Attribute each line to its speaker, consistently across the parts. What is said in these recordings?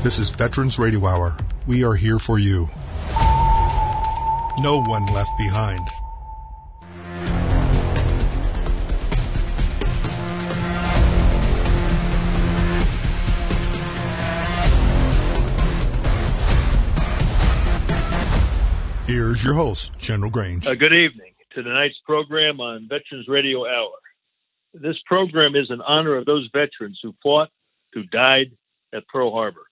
Speaker 1: This is Veterans Radio Hour. We are here for you. No one left behind. Here's your host, General Grange.
Speaker 2: Uh, good evening to tonight's program on Veterans Radio Hour. This program is in honor of those veterans who fought, who died at Pearl Harbor,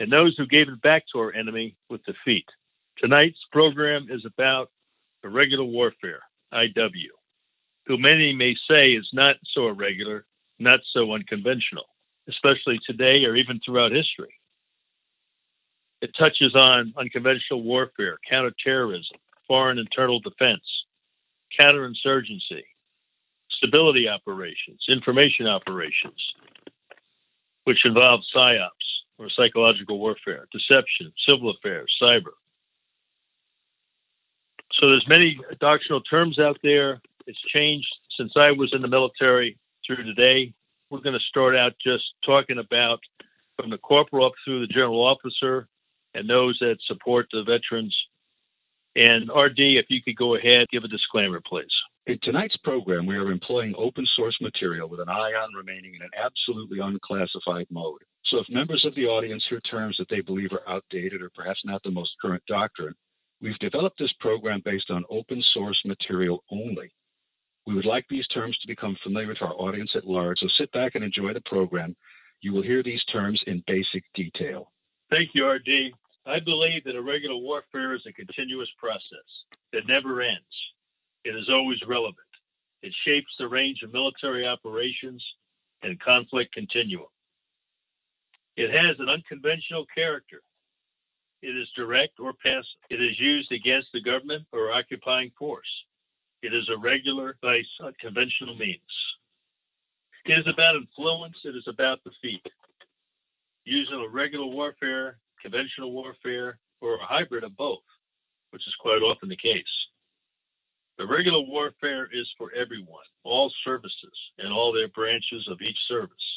Speaker 2: and those who gave it back to our enemy with defeat. Tonight's program is about irregular warfare, IW, who many may say is not so irregular, not so unconventional, especially today or even throughout history. It touches on unconventional warfare, counterterrorism, foreign internal defense, counterinsurgency, stability operations, information operations, which involve psyops or psychological warfare, deception, civil affairs, cyber. So there's many doctrinal terms out there. It's changed since I was in the military through today. We're going to start out just talking about from the corporal up through the general officer and those that support the veterans. And RD, if you could go ahead, give a disclaimer, please.
Speaker 3: In tonight's program, we are employing open source material with an eye on remaining in an absolutely unclassified mode. So if members of the audience hear terms that they believe are outdated or perhaps not the most current doctrine, we've developed this program based on open source material only. We would like these terms to become familiar to our audience at large, so sit back and enjoy the program. You will hear these terms in basic detail.
Speaker 2: Thank you, RD. I believe that irregular warfare is a continuous process that never ends. It is always relevant. It shapes the range of military operations and conflict continuum. It has an unconventional character. It is direct or passive. It is used against the government or occupying force. It is irregular by conventional means. It is about influence. It is about defeat. Using irregular warfare conventional warfare, or a hybrid of both, which is quite often the case. The regular warfare is for everyone, all services, and all their branches of each service.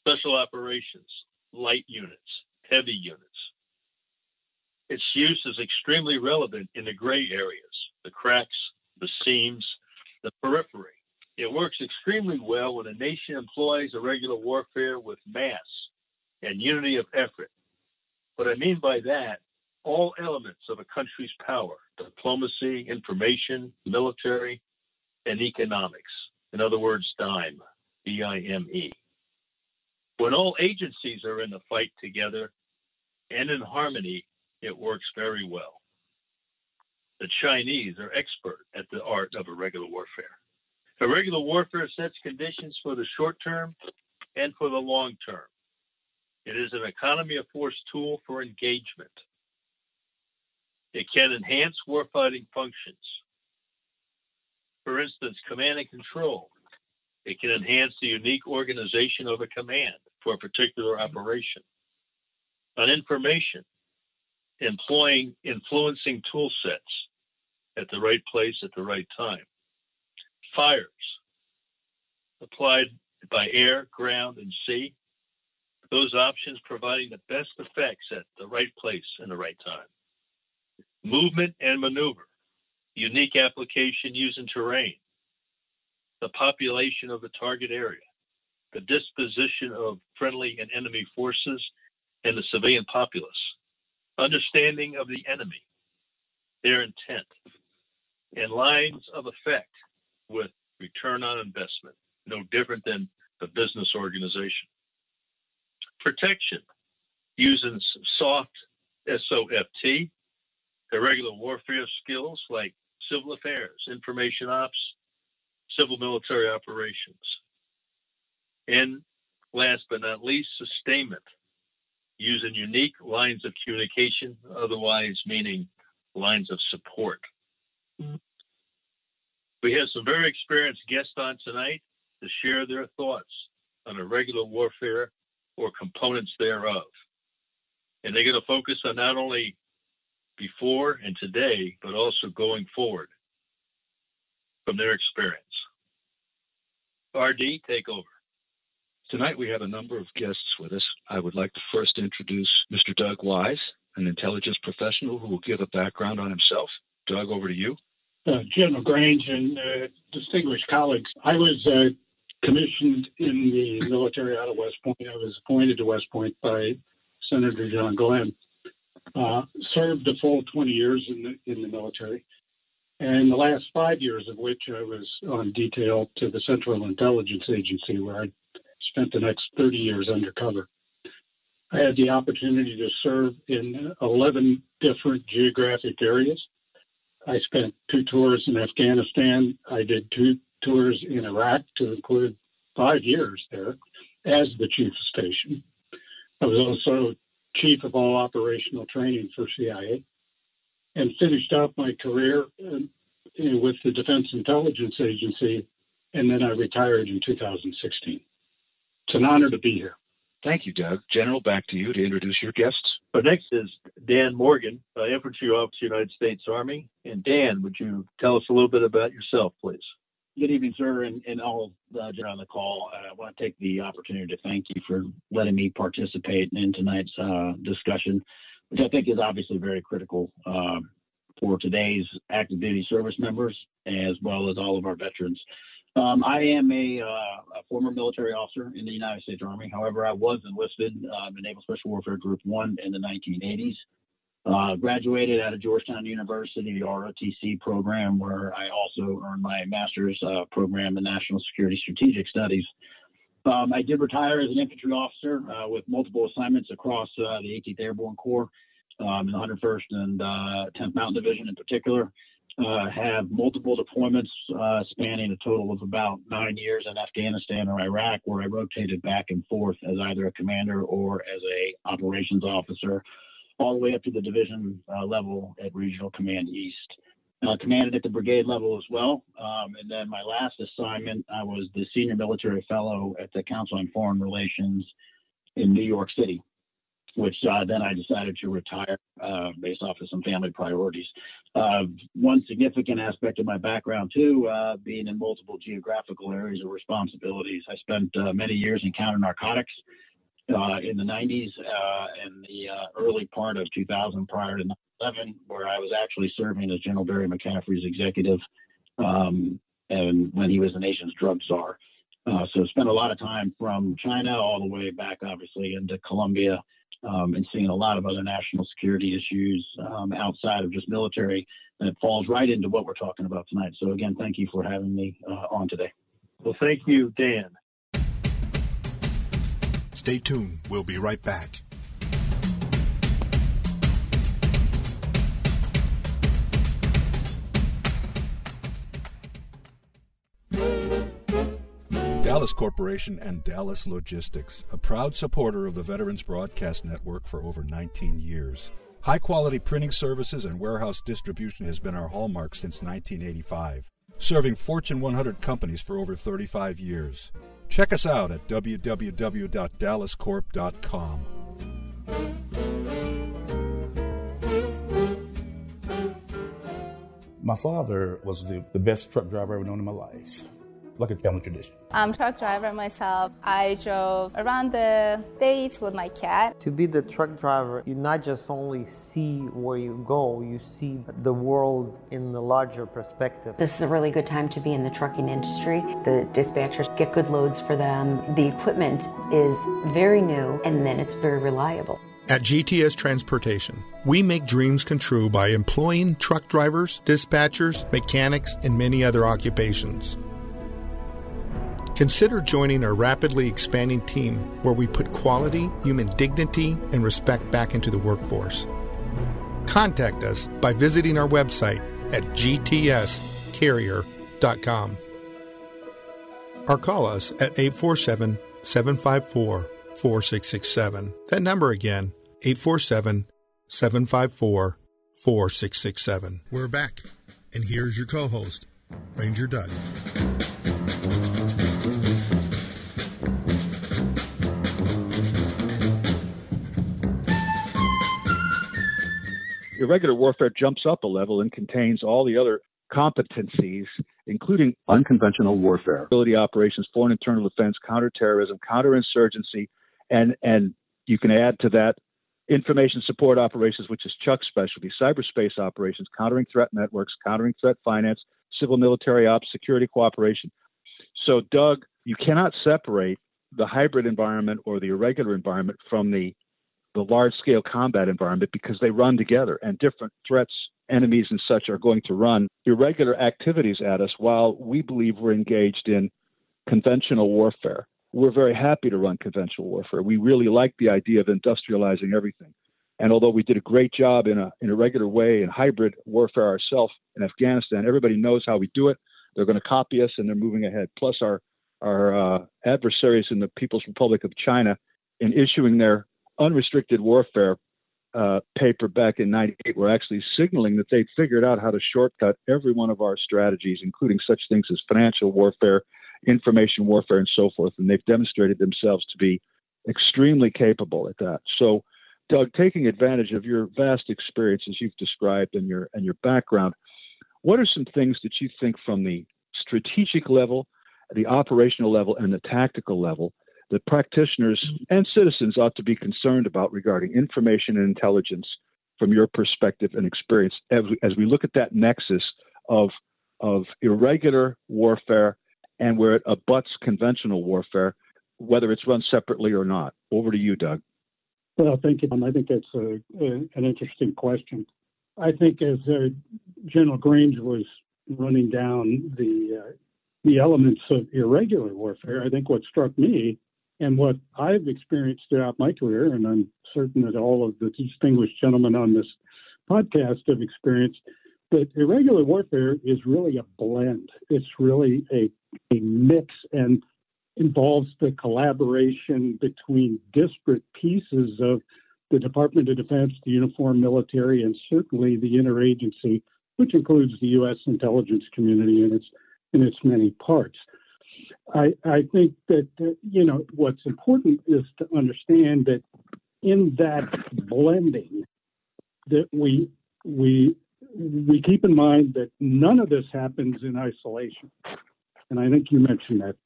Speaker 2: Special operations, light units, heavy units. Its use is extremely relevant in the gray areas, the cracks, the seams, the periphery. It works extremely well when a nation employs irregular warfare with mass and unity of effort what I mean by that, all elements of a country's power diplomacy, information, military, and economics. In other words, DIME, D I M E. When all agencies are in the fight together and in harmony, it works very well. The Chinese are expert at the art of irregular warfare. Irregular warfare sets conditions for the short term and for the long term. It is an economy of force tool for engagement. It can enhance warfighting functions. For instance, command and control. It can enhance the unique organization of a command for a particular operation. On information, employing influencing tool sets at the right place at the right time. Fires, applied by air, ground, and sea, those options providing the best effects at the right place and the right time. Movement and maneuver, unique application using terrain, the population of the target area, the disposition of friendly and enemy forces, and the civilian populace, understanding of the enemy, their intent, and lines of effect with return on investment, no different than a business organization protection using soft SOFT, irregular warfare skills like civil affairs, information ops, civil military operations. And last but not least, sustainment, using unique lines of communication, otherwise meaning lines of support. We have some very experienced guests on tonight to share their thoughts on irregular warfare or components thereof. And they're going to focus on not only before and today, but also going forward from their experience. RD, take over.
Speaker 3: Tonight we have a number of guests with us. I would like to first introduce Mr. Doug Wise, an intelligence professional who will give a background on himself. Doug, over to you.
Speaker 4: Uh, General Grange and uh, distinguished colleagues, I was uh, commissioned in the military out of West Point. I was appointed to West Point by Senator John Glenn. Uh, served a full 20 years in the, in the military, and the last five years of which I was on detail to the Central Intelligence Agency, where I spent the next 30 years undercover. I had the opportunity to serve in 11 different geographic areas. I spent two tours in Afghanistan. I did two tours in Iraq to include five years there as the chief of station. I was also chief of all operational training for CIA and finished out my career uh, with the Defense Intelligence Agency, and then I retired in 2016. It's an honor to be here.
Speaker 3: Thank you, Doug. General, back to you to introduce your guests.
Speaker 2: But next is Dan Morgan, uh, Infantry Officer, United States Army. And Dan, would you tell us a little bit about yourself, please?
Speaker 5: Good evening, sir, and, and all uh, on the call. I want to take the opportunity to thank you for letting me participate in tonight's uh, discussion, which I think is obviously very critical uh, for today's active duty service members as well as all of our veterans. Um, I am a, uh, a, former military officer in the United States Army. However, I was enlisted um, in Naval Special Warfare Group 1 in the 1980s. Uh, graduated out of Georgetown University, ROTC program, where I also earned my master's uh, program in National Security Strategic Studies. Um, I did retire as an infantry officer uh, with multiple assignments across uh, the 18th Airborne Corps, um, in the 101st and 10th uh, Mountain Division in particular uh, have multiple deployments uh, spanning a total of about nine years in Afghanistan or Iraq, where I rotated back and forth as either a commander or as a operations officer, all the way up to the division uh, level at Regional Command East. Uh, commanded at the brigade level as well. Um, and then my last assignment, I was the senior military fellow at the Council on Foreign Relations in New York City which uh, then I decided to retire uh, based off of some family priorities. Uh, one significant aspect of my background, too, uh, being in multiple geographical areas of responsibilities. I spent uh, many years in counter narcotics uh, in the 90s and the early part of 2000 prior to 9 11, where I was actually serving as General Barry McCaffrey's executive um, and when he was the nation's drug czar. so spent a lot of time from China all the way back, obviously, into Colombia um, and seeing a lot of other national security issues um, outside of just military. And it falls right into what we're talking about tonight. So, again, thank you for having me uh, on today.
Speaker 2: Well, thank you, Dan.
Speaker 1: Stay tuned. We'll be right back. Dallas Corporation and Dallas Logistics, a proud supporter of the Veterans Broadcast Network for over 19 years. High quality printing services and warehouse distribution has been our hallmark since 1985, serving Fortune 100 companies for over 35 years. Check us out at www.dallascorp.com.
Speaker 6: My father was the, the best truck driver I've ever known in my life like a family tradition.
Speaker 7: I'm a truck driver myself. I drove around the states with my cat.
Speaker 8: To be the truck driver, you not just only see where you go, you see the world in the larger perspective.
Speaker 9: This is a really good time to be in the trucking industry. The dispatchers get good loads for them. The equipment is very new and then it's very reliable.
Speaker 1: At GTS Transportation, we make dreams come true by employing truck drivers, dispatchers, mechanics, and many other occupations. Consider joining our rapidly expanding team where we put quality, human dignity, and respect back into the workforce. Contact us by visiting our website at gtscarrier.com or call us at 847 754 4667. That number again, 847 754 4667. We're back, and here's your co host, Ranger Doug.
Speaker 3: Irregular warfare jumps up a level and contains all the other competencies, including unconventional warfare, ability operations, foreign internal defense, counterterrorism, counterinsurgency, and and you can add to that information support operations, which is Chuck's specialty, cyberspace operations, countering threat networks, countering threat finance, civil military ops, security cooperation. So, Doug, you cannot separate the hybrid environment or the irregular environment from the the large scale combat environment because they run together and different threats enemies and such are going to run irregular activities at us while we believe we're engaged in conventional warfare we're very happy to run conventional warfare. We really like the idea of industrializing everything. And although we did a great job in a in a regular way in hybrid warfare ourselves in Afghanistan, everybody knows how we do it. They're going to copy us, and they're moving ahead. Plus, our our uh, adversaries in the People's Republic of China, in issuing their unrestricted warfare uh, paper back in '98, were actually signaling that they'd figured out how to shortcut every one of our strategies, including such things as financial warfare information warfare and so forth, and they've demonstrated themselves to be extremely capable at that. So, Doug, taking advantage of your vast experience as you've described and your and your background, what are some things that you think from the strategic level, the operational level, and the tactical level that practitioners and citizens ought to be concerned about regarding information and intelligence from your perspective and experience as we, look at that nexus of of irregular warfare and where it abuts conventional warfare, whether it's run separately or not. Over to you, Doug.
Speaker 4: Well, thank you. I think that's a, a, an interesting question. I think as uh, General Grange was running down the uh, the elements of irregular warfare, I think what struck me and what I've experienced throughout my career, and I'm certain that all of the distinguished gentlemen on this podcast have experienced, that irregular warfare is really a blend. It's really a a mix and involves the collaboration between disparate pieces of the Department of Defense, the uniform military, and certainly the interagency, which includes the U.S. intelligence community in its in its many parts. I, I think that uh, you know what's important is to understand that in that blending, that we we we keep in mind that none of this happens in isolation and I think you mentioned that.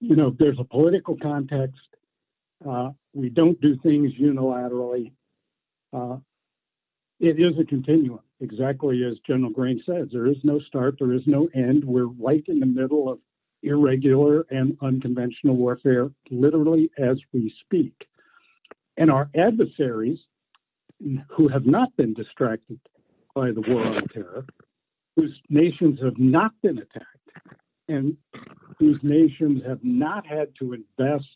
Speaker 4: You know, there's a political context. Uh, we don't do things unilaterally. Uh, it is a continuum, exactly as General Grange says. There is no start, there is no end. We're right in the middle of irregular and unconventional warfare, literally as we speak. And our adversaries, who have not been distracted by the war on terror, whose nations have not been attacked, and whose nations have not had to invest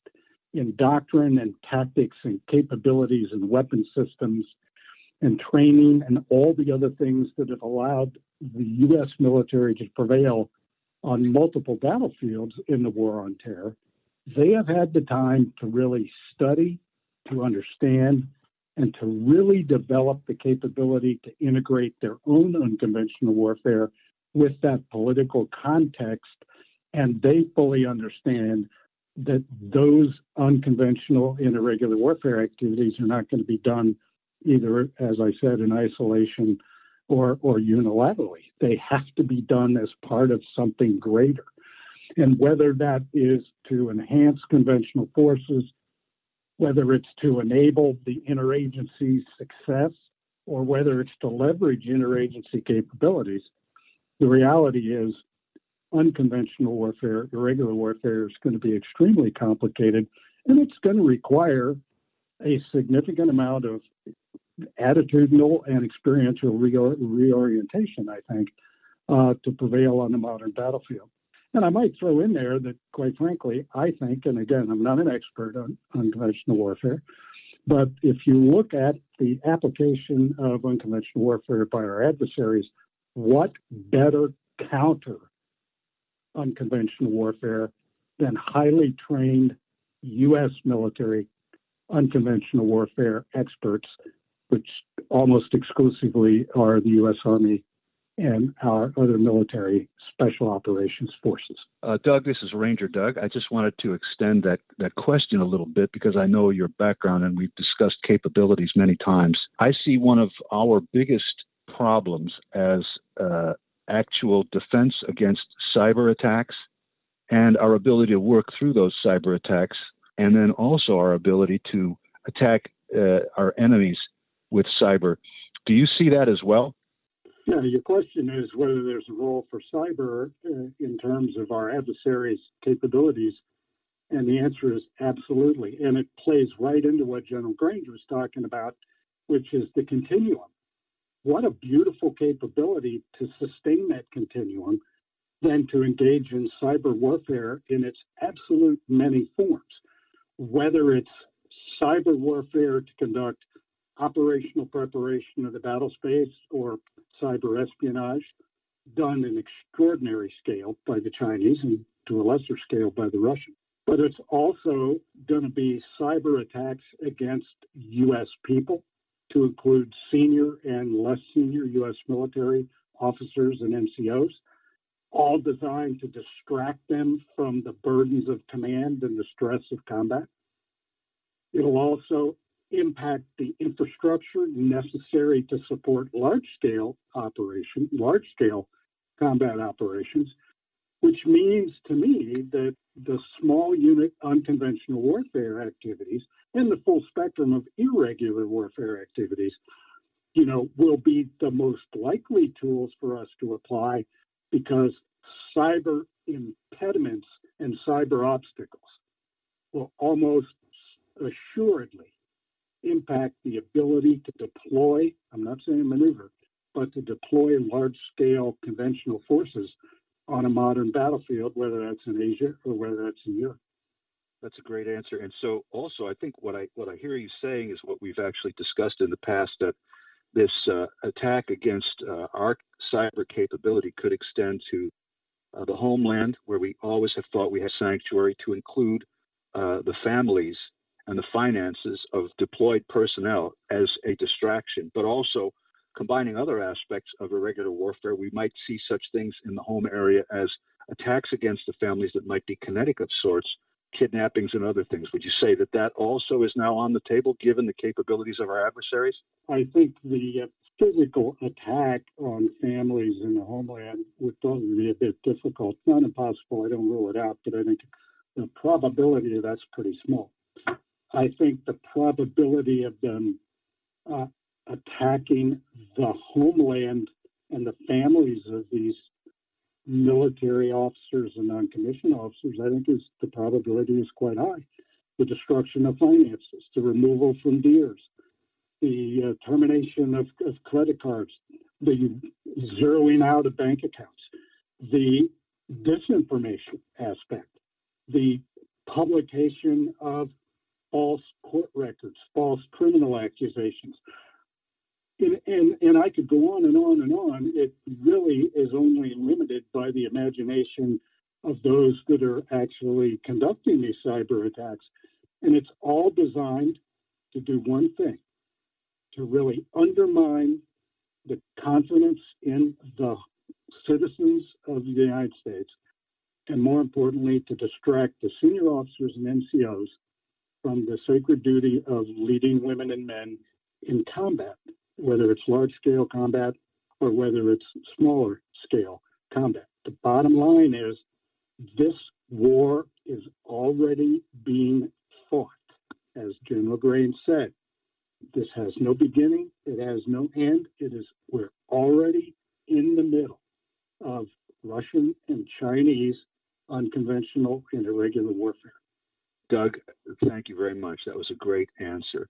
Speaker 4: in doctrine and tactics and capabilities and weapon systems and training and all the other things that have allowed the U.S. military to prevail on multiple battlefields in the war on terror, they have had the time to really study, to understand, and to really develop the capability to integrate their own unconventional warfare with that political context, and they fully understand that those unconventional and irregular warfare activities are not going to be done either, as I said, in isolation or, or unilaterally. They have to be done as part of something greater. And whether that is to enhance conventional forces, whether it's to enable the interagency success, or whether it's to leverage interagency capabilities, the reality is unconventional warfare, irregular warfare is going to be extremely complicated, and it's going to require a significant amount of attitudinal and experiential reorientation, I think, uh, to prevail on the modern battlefield. And I might throw in there that, quite frankly, I think, and again, I'm not an expert on unconventional warfare, but if you look at the application of unconventional warfare by our adversaries, what better counter unconventional warfare than highly trained U.S. military unconventional warfare experts, which almost exclusively are the U.S. Army and our other military special operations forces.
Speaker 3: Uh, Doug, this is Ranger Doug. I just wanted to extend that, that question a little bit because I know your background and we've discussed capabilities many times. I see one of our biggest problems as uh, actual defense against cyber attacks and our ability to work through those cyber attacks, and then also our ability to attack uh, our enemies with cyber. Do you see that as well?
Speaker 4: Yeah, your question is whether there's a role for cyber uh, in terms of our adversaries' capabilities. And the answer is absolutely. And it plays right into what General Grange was talking about, which is the continuum. What a beautiful capability to sustain that continuum than to engage in cyber warfare in its absolute many forms, whether it's cyber warfare to conduct operational preparation of the battle space or cyber espionage done in extraordinary scale by the Chinese and to a lesser scale by the Russians. But it's also going to be cyber attacks against U.S. people, to include senior and less senior U.S. military officers and NCOs, all designed to distract them from the burdens of command and the stress of combat. It'll also impact the infrastructure necessary to support large scale operation, large scale combat operations, which means to me that the small unit unconventional warfare activities and the full spectrum of irregular warfare activities, you know, will be the most likely tools for us to apply because cyber impediments and cyber obstacles will almost assuredly impact the ability to deploy, I'm not saying maneuver, but to deploy large scale conventional forces on a modern battlefield, whether that's in Asia or whether that's in Europe.
Speaker 3: That's a great answer. And so also I think what I what I hear you saying is what we've actually discussed in the past that this uh, attack against uh, our cyber capability could extend to uh, the homeland, where we always have thought we had sanctuary, to include uh, the families and the finances of deployed personnel as a distraction, but also combining other aspects of irregular warfare. We might see such things in the home area as attacks against the families that might be kinetic of sorts, kidnappings and other things. Would you say that that also is now on the table given the capabilities of our adversaries?
Speaker 4: I think the uh, physical attack on families in the homeland would probably be a bit difficult. Not impossible, I don't rule it out, but I think the probability of that's pretty small. I think the probability of them uh, attacking the homeland and the families of these military officers and non-commissioned officers, I think is the probability is quite high. The destruction of finances, the removal from DEERS, the uh, termination of, of credit cards, the zeroing out of bank accounts, the disinformation aspect, the publication of false court records, false criminal accusations. And, and, and I could go on and on and on. It really is only limited by the imagination of those that are actually conducting these cyber attacks. And it's all designed to do one thing to really undermine the confidence in the citizens of the United States, and more importantly, to distract the senior officers and NCOs from the sacred duty of leading women and men in combat, whether it's large scale combat or whether it's smaller scale combat. The bottom line is this war is already being fought. As General Grange said, this has no beginning, it has no end. It is we're already in the middle of Russian and Chinese unconventional and irregular warfare.
Speaker 3: Doug, thank you very much. That was a great answer.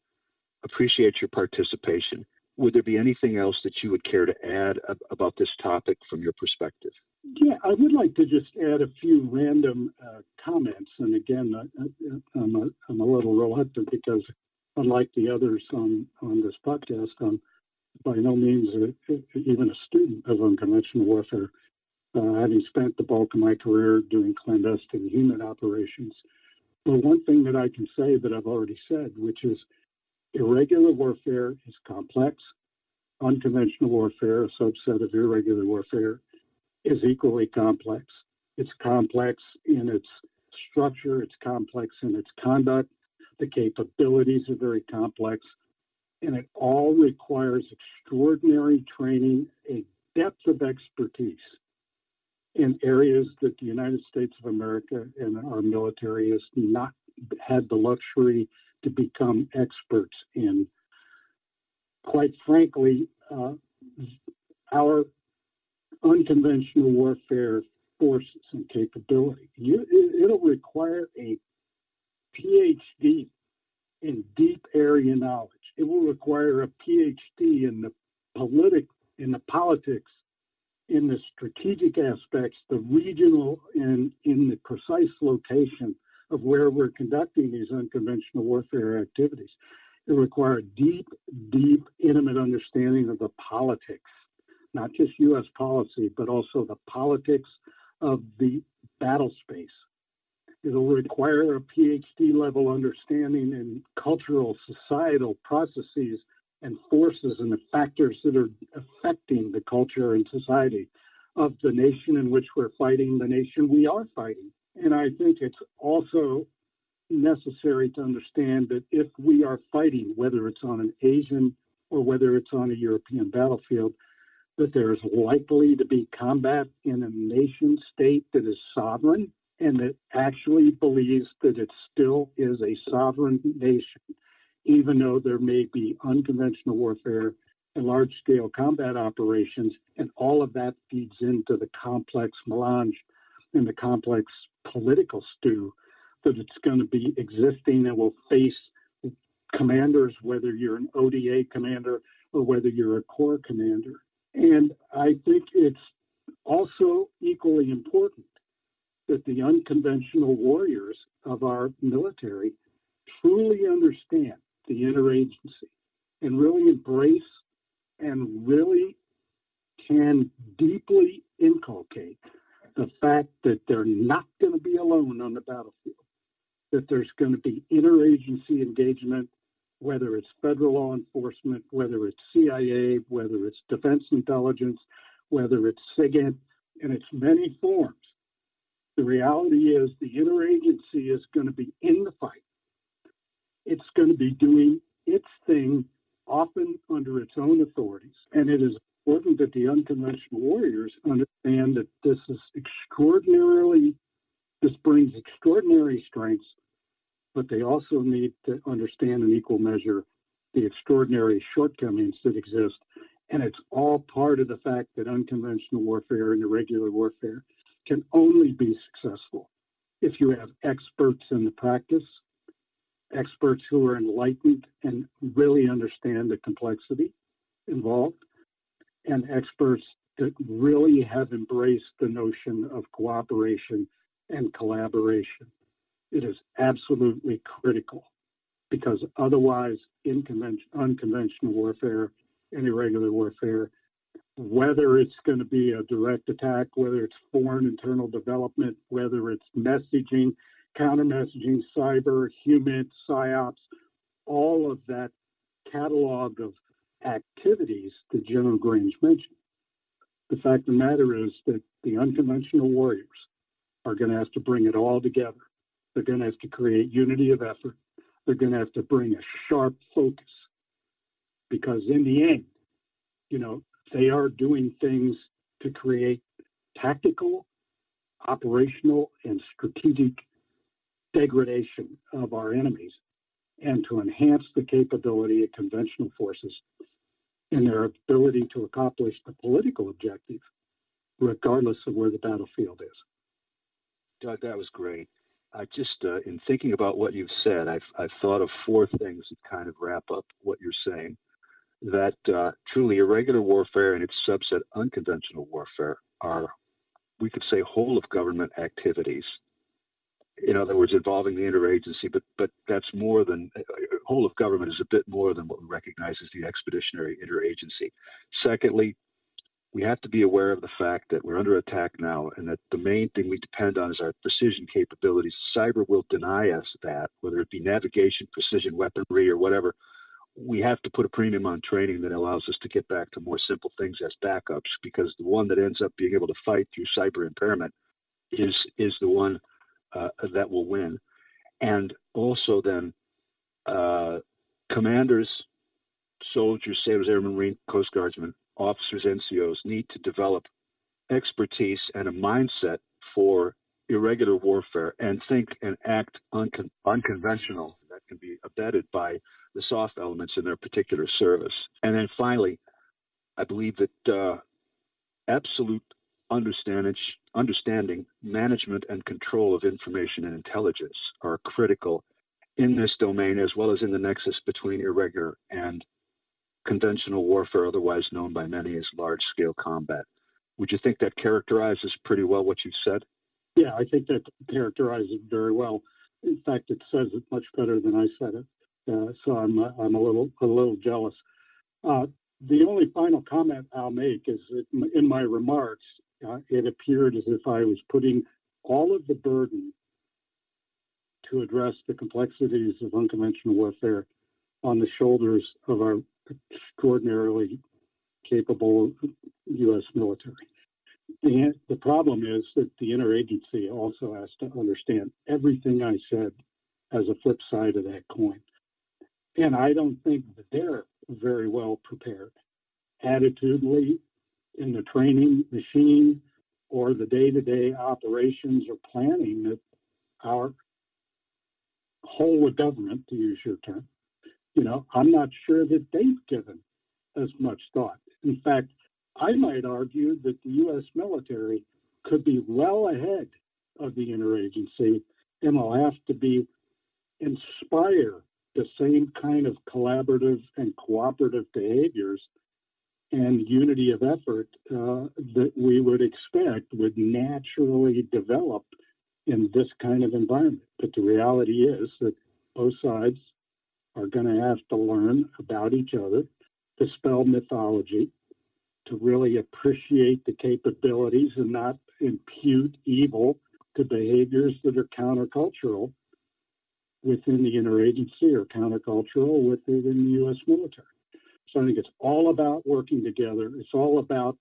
Speaker 3: Appreciate your participation. Would there be anything else that you would care to add about this topic from your perspective?
Speaker 4: Yeah, I would like to just add a few random uh, comments. And again, I, am a, I'm a little reluctant because, unlike the others on, on this podcast, I'm by no means a, even a student of unconventional warfare, uh, having spent the bulk of my career doing clandestine human operations well, one thing that I can say that I've already said, which is irregular warfare is complex. Unconventional warfare, a subset of irregular warfare, is equally complex. It's complex in its structure, it's complex in its conduct, the capabilities are very complex, and it all requires extraordinary training, a depth of expertise in areas that the United States of America and our military has not had the luxury to become experts in. Quite frankly, uh, our unconventional warfare forces and capability. You, it, will require a PhD in deep area knowledge. It will require a PhD in the politic in the politics, in the strategic aspects, the regional and in the precise location of where we're conducting these unconventional warfare activities. It requires deep, deep, intimate understanding of the politics, not just U.S. policy, but also the politics of the battle space. It'll require a PhD level understanding in cultural, societal processes and forces and the factors that are affecting the culture and society of the nation in which we're fighting, the nation we are fighting. And I think it's also necessary to understand that if we are fighting, whether it's on an Asian or whether it's on a European battlefield, that there's likely to be combat in a nation state that is sovereign and that actually believes that it still is a sovereign nation, even though there may be unconventional warfare and large scale combat operations. And all of that feeds into the complex melange and the complex political stew that it's going to be existing and will face commanders, whether you're an ODA commander or whether you're a corps commander. And I think it's also equally important that the unconventional warriors of our military truly understand the interagency and really embrace and really can deeply inculcate the fact that they're not going to be alone on the battlefield, that there's going to be interagency engagement, whether it's federal law enforcement, whether it's CIA, whether it's defense intelligence, whether it's SIGINT, in its many forms. The reality is the interagency is going to be in the fight. It's going to be doing its thing, often under its own authorities. And it is important that the unconventional warriors understand that this is extraordinarily, this brings extraordinary strengths, but they also need to understand in equal measure the extraordinary shortcomings that exist. And it's all part of the fact that unconventional warfare and irregular warfare can only be successful if you have experts in the practice, experts who are enlightened and really understand the complexity involved, and experts that really have embraced the notion of cooperation and collaboration. It is absolutely critical because otherwise, unconventional warfare and irregular warfare whether it's going to be a direct attack, whether it's foreign internal development, whether it's messaging, counter messaging, cyber, human, psyops, all of that catalog of activities that General Grange mentioned. The fact of the matter is that the unconventional warriors are going to have to bring it all together. They're going to have to create unity of effort. They're going to have to bring a sharp focus because, in the end, you know, they are doing things to create tactical, operational, and strategic degradation of our enemies and to enhance the capability of conventional forces in their ability to accomplish the political objective, regardless of where the battlefield is.
Speaker 3: Doug, that was great. I just, uh, in thinking about what you've said, I've, I've thought of four things that kind of wrap up what you're saying that uh, truly irregular warfare and its subset unconventional warfare are, we could say, whole of government activities. In other words, involving the interagency, but but that's more than whole of government is a bit more than what we recognize as the expeditionary interagency. Secondly, we have to be aware of the fact that we're under attack now, and that the main thing we depend on is our precision capabilities. Cyber will deny us that, whether it be navigation, precision weaponry, or whatever we have to put a premium on training that allows us to get back to more simple things as backups because the one that ends up being able to fight through cyber impairment is is the one uh, that will win. And also then uh, commanders, soldiers, sailors, airmen, marine, coast guardsmen officers, NCOs need to develop expertise and a mindset for irregular warfare and think and act uncon- unconventional that can be abetted by the soft elements in their particular service. And then finally, I believe that uh, absolute understanding, understanding, management, and control of information and intelligence are critical in this domain as well as in the nexus between irregular and conventional warfare, otherwise known by many as large scale combat. Would you think that characterizes pretty well what you said?
Speaker 4: Yeah, I think that characterizes it very well. In fact, it says it much better than I said it. Uh, so I'm I'm a little a little jealous. Uh, the only final comment I'll make is in my remarks, uh, it appeared as if I was putting all of the burden to address the complexities of unconventional warfare on the shoulders of our extraordinarily capable U.S. military. The, the problem is that the interagency also has to understand everything I said as a flip side of that coin. And I don't think that they're very well prepared attitudinally in the training machine or the day to day operations or planning that our whole of government, to use your term, you know, I'm not sure that they've given as much thought. In fact, I might argue that the U.S. military could be well ahead of the interagency and will have to be inspire the same kind of collaborative and cooperative behaviors and unity of effort uh, that we would expect would naturally develop in this kind of environment. But the reality is that both sides are going to have to learn about each other, dispel mythology, to really appreciate the capabilities and not impute evil to behaviors that are countercultural within the interagency or countercultural within the U.S. military. So I think it's all about working together. It's all about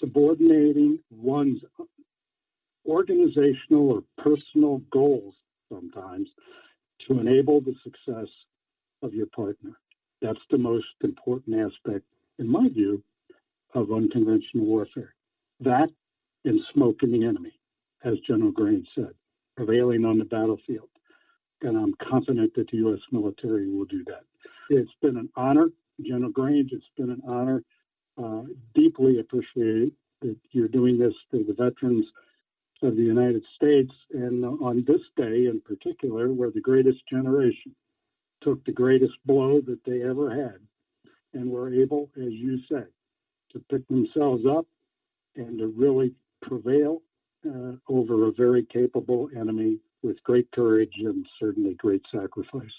Speaker 4: subordinating one's organizational or personal goals sometimes to enable the success of your partner. That's the most important aspect, in my view, of unconventional warfare. That and smoking the enemy, as General Grange said, prevailing on the battlefield. And I'm confident that the U.S. military will do that. It's been an honor, General Grange. It's been an honor. Uh, deeply appreciate that you're doing this to the veterans of the United States, and on this day in particular, where the greatest generation took the greatest blow that they ever had and were able, as you say, to pick themselves up and to really prevail uh, over a very capable enemy with great courage and certainly great sacrifice.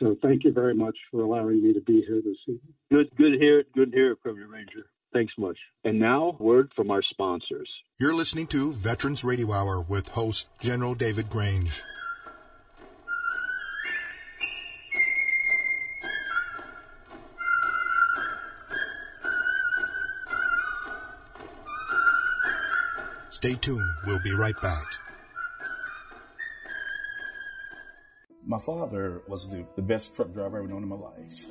Speaker 4: So thank you very much for allowing me to be here this evening.
Speaker 2: Good, good to hear it. Good to hear it from you, Ranger.
Speaker 3: Thanks much. And now, word from our sponsors.
Speaker 10: You're listening to Veterans Radio Hour with host General David Grange. Stay tuned. We'll be right back.
Speaker 6: My father was the, the best truck driver I've ever known in my life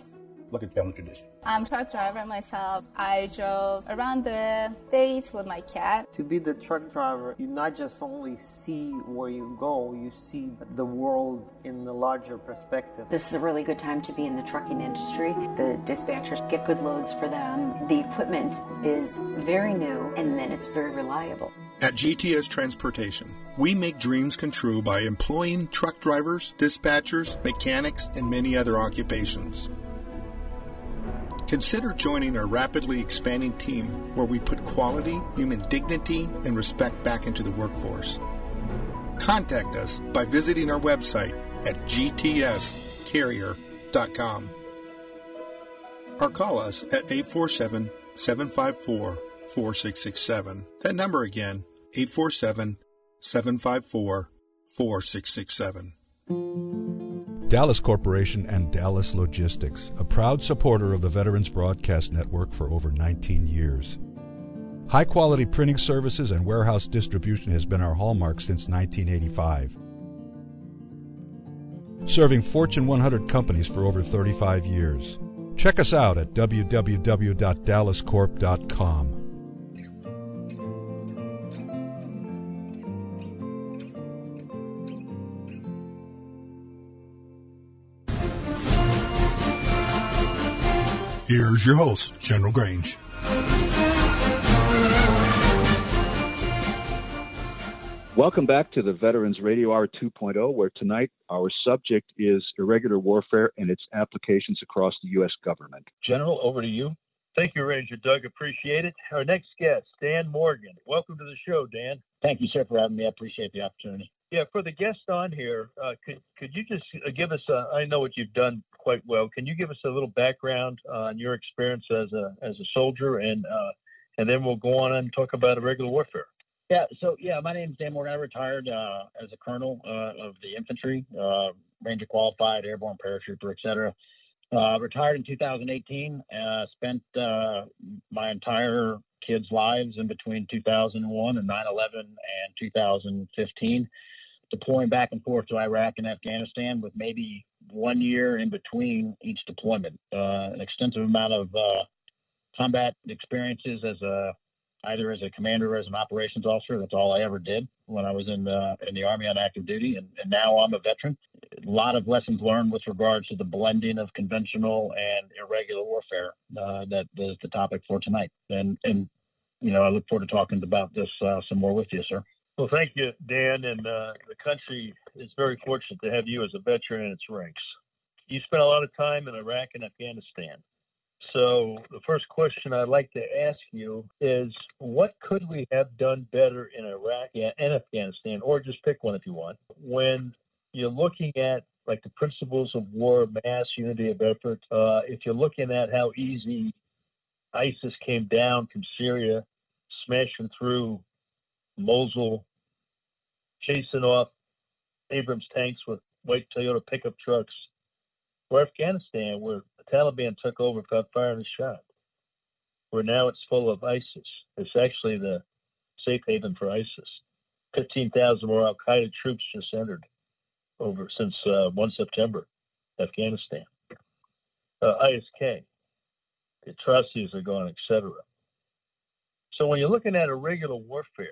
Speaker 6: like a family tradition.
Speaker 7: I'm a truck driver myself. I drove around the states with my cat.
Speaker 8: To be the truck driver, you not just only see where you go, you see the world in the larger perspective.
Speaker 9: This is a really good time to be in the trucking industry. The dispatchers get good loads for them. The equipment is very new and then it's very reliable.
Speaker 10: At GTS Transportation, we make dreams come true by employing truck drivers, dispatchers, mechanics, and many other occupations. Consider joining our rapidly expanding team where we put quality, human dignity, and respect back into the workforce. Contact us by visiting our website at gtscarrier.com or call us at 847 754 4667. That number again, 847 754 4667.
Speaker 1: Dallas Corporation and Dallas Logistics, a proud supporter of the Veterans Broadcast Network for over 19 years. High quality printing services and warehouse distribution has been our hallmark since 1985. Serving Fortune 100 companies for over 35 years. Check us out at www.dallascorp.com.
Speaker 10: Here's your host, General Grange.
Speaker 3: Welcome back to the Veterans Radio Hour 2.0, where tonight our subject is irregular warfare and its applications across the U.S. government.
Speaker 2: General, over to you. Thank you, Ranger Doug. Appreciate it. Our next guest, Dan Morgan. Welcome to the show, Dan.
Speaker 5: Thank you, sir, for having me. I appreciate the opportunity.
Speaker 2: Yeah, for the guest on here, uh, could could you just uh, give us a? I know what you've done quite well. Can you give us a little background on your experience as a as a soldier, and uh, and then we'll go on and talk about irregular warfare.
Speaker 5: Yeah. So yeah, my name is Dan Morgan. I retired uh, as a colonel uh, of the infantry, uh, Ranger qualified, airborne paratrooper, etc. retired in 2018. spent my entire kids' lives in between 2001 and 9/11 and 2015 deploying back and forth to Iraq and Afghanistan with maybe one year in between each deployment. Uh, an extensive amount of uh, combat experiences as a either as a commander or as an operations officer. That's all I ever did when I was in the in the army on active duty, and, and now I'm a veteran. A lot of lessons learned with regards to the blending of conventional and irregular warfare. Uh, that is the topic for tonight, and and you know I look forward to talking about this uh, some more with you, sir.
Speaker 2: Well, thank you, Dan. And uh, the country is very fortunate to have you as a veteran in its ranks. You spent a lot of time in Iraq and Afghanistan. So, the first question I'd like to ask you is what could we have done better in Iraq and Afghanistan, or just pick one if you want, when you're looking at like the principles of war, mass unity of effort, uh, if you're looking at how easy ISIS came down from Syria, smashing through Mosul, chasing off Abrams tanks with white Toyota pickup trucks. Or Afghanistan, where the Taliban took over without firing a shot, where now it's full of ISIS. It's actually the safe haven for ISIS. 15,000 more Al Qaeda troops just entered over since uh, 1 September, Afghanistan. Uh, ISK, the atrocities are gone, etc. So when you're looking at irregular warfare,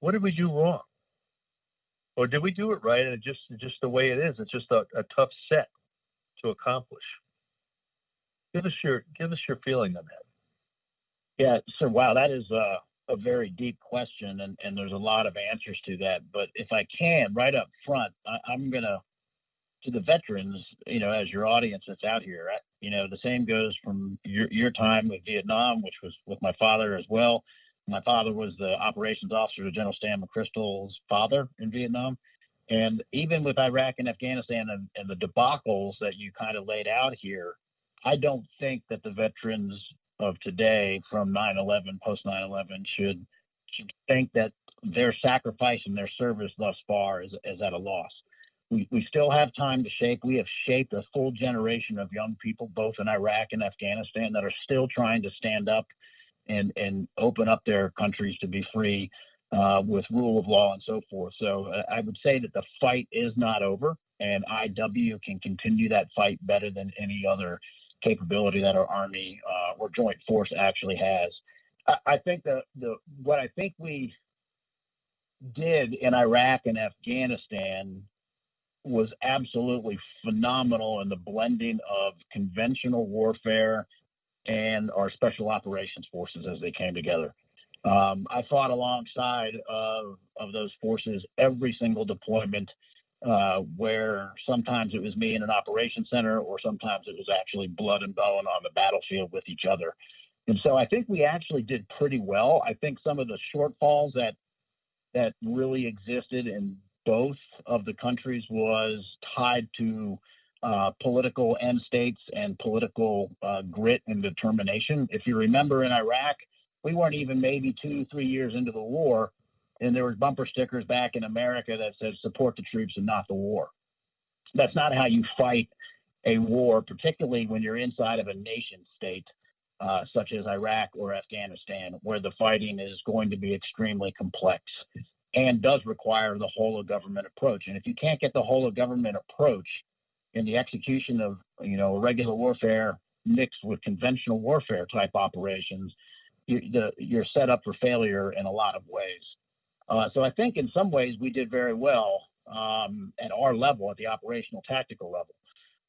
Speaker 2: what did we do wrong? Or did we do it right and it just just the way it is? It's just a, a tough set to accomplish. Give us your give us your feeling on that.
Speaker 5: Yeah, so wow, that is a, a very deep question, and, and there's a lot of answers to that. But if I can, right up front, I, I'm gonna to the veterans, you know, as your audience that's out here, you know, the same goes from your your time with Vietnam, which was with my father as well. My father was the operations officer to General Stan McChrystal's father in Vietnam. And even with Iraq and Afghanistan and, and the debacles that you kind of laid out here, I don't think that the veterans of today from 9/11, post 9/11, should should think that their sacrifice and their service thus far is, is at a loss. We, we still have time to shape. We have shaped a full generation of young people, both in Iraq and Afghanistan, that are still trying to stand up and and open up their countries to be free uh, with rule of law and so forth. So uh, I would say that the fight is not over, and IW can continue that fight better than any other capability that our Army uh, or Joint Force actually has. I, I think the the what I think we did in Iraq and Afghanistan was absolutely phenomenal in the blending of conventional warfare and our special operations forces as they came together. Um, I fought alongside of, of those forces every single deployment, uh, where sometimes it was me in an operations center, or sometimes it was actually blood and bone on the battlefield with each other. And so I think we actually did pretty well. I think some of the shortfalls that that really existed in both of the countries was tied to uh, political end states and political uh, grit and determination. If you remember in Iraq, we weren't even maybe two, three years into the war, and there was bumper stickers back in America that said support the troops and not the war. That's not how you fight a war, particularly when you're inside of a nation state uh, such as Iraq or Afghanistan, where the fighting is going to be extremely complex and does require the whole of government approach. And if you can't get the whole of government approach in the execution of you know regular warfare mixed with conventional warfare type operations, you, the, you're set up for failure in a lot of ways. Uh, so I think in some ways we did very well um, at our level, at the operational tactical level.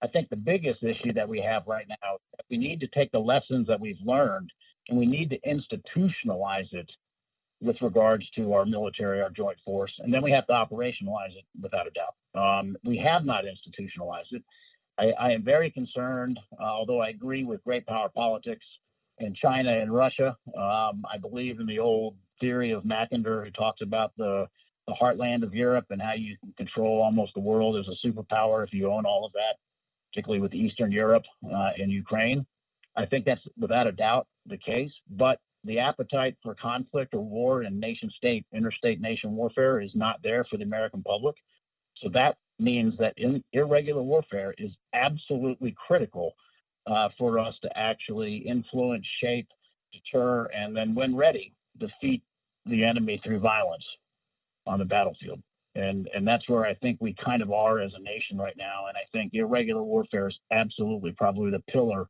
Speaker 5: I think the biggest issue that we have right now, we need to take the lessons that we've learned and we need to institutionalize it with regards to our military, our joint force, and then we have to operationalize it without a doubt. Um, we have not institutionalized it. I, I am very concerned, uh, although I agree with great power politics in China and Russia. Um, I believe in the old theory of Mackinder, who talks about the, the heartland of Europe and how you can control almost the world as a superpower if you own all of that, particularly with Eastern Europe uh, and Ukraine. I think that's without a doubt the case, but the appetite for conflict or war and nation state, interstate nation warfare is not there for the American public. So that means that in, irregular warfare is absolutely critical uh, for us to actually influence, shape, deter, and then, when ready, defeat the enemy through violence on the battlefield. And and that's where I think we kind of are as a nation right now. And I think irregular warfare is absolutely probably the pillar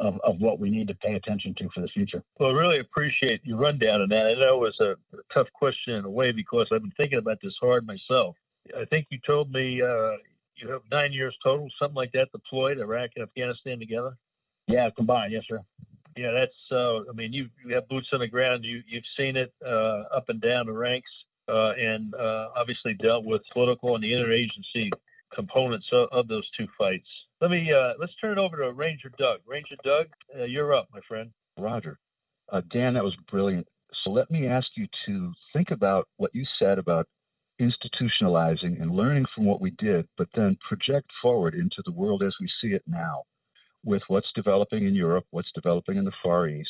Speaker 5: of, of what we need to pay attention to for the future.
Speaker 2: Well, I really appreciate your rundown on that. I know it was a tough question in a way because I've been thinking about this hard myself. I think you told me uh, you have nine years total, something like that, deployed Iraq and Afghanistan together.
Speaker 5: Yeah, combined, yes, sir.
Speaker 2: Yeah, that's. Uh, I mean, you you have boots on the ground. You you've seen it uh, up and down the ranks, uh, and uh, obviously dealt with political and the interagency components of, of those two fights. Let me uh, let's turn it over to Ranger Doug. Ranger Doug, uh, you're up, my friend.
Speaker 3: Roger, uh, Dan, that was brilliant. So let me ask you to think about what you said about institutionalizing and learning from what we did, but then project forward into the world as we see it now, with what's developing in Europe, what's developing in the Far East.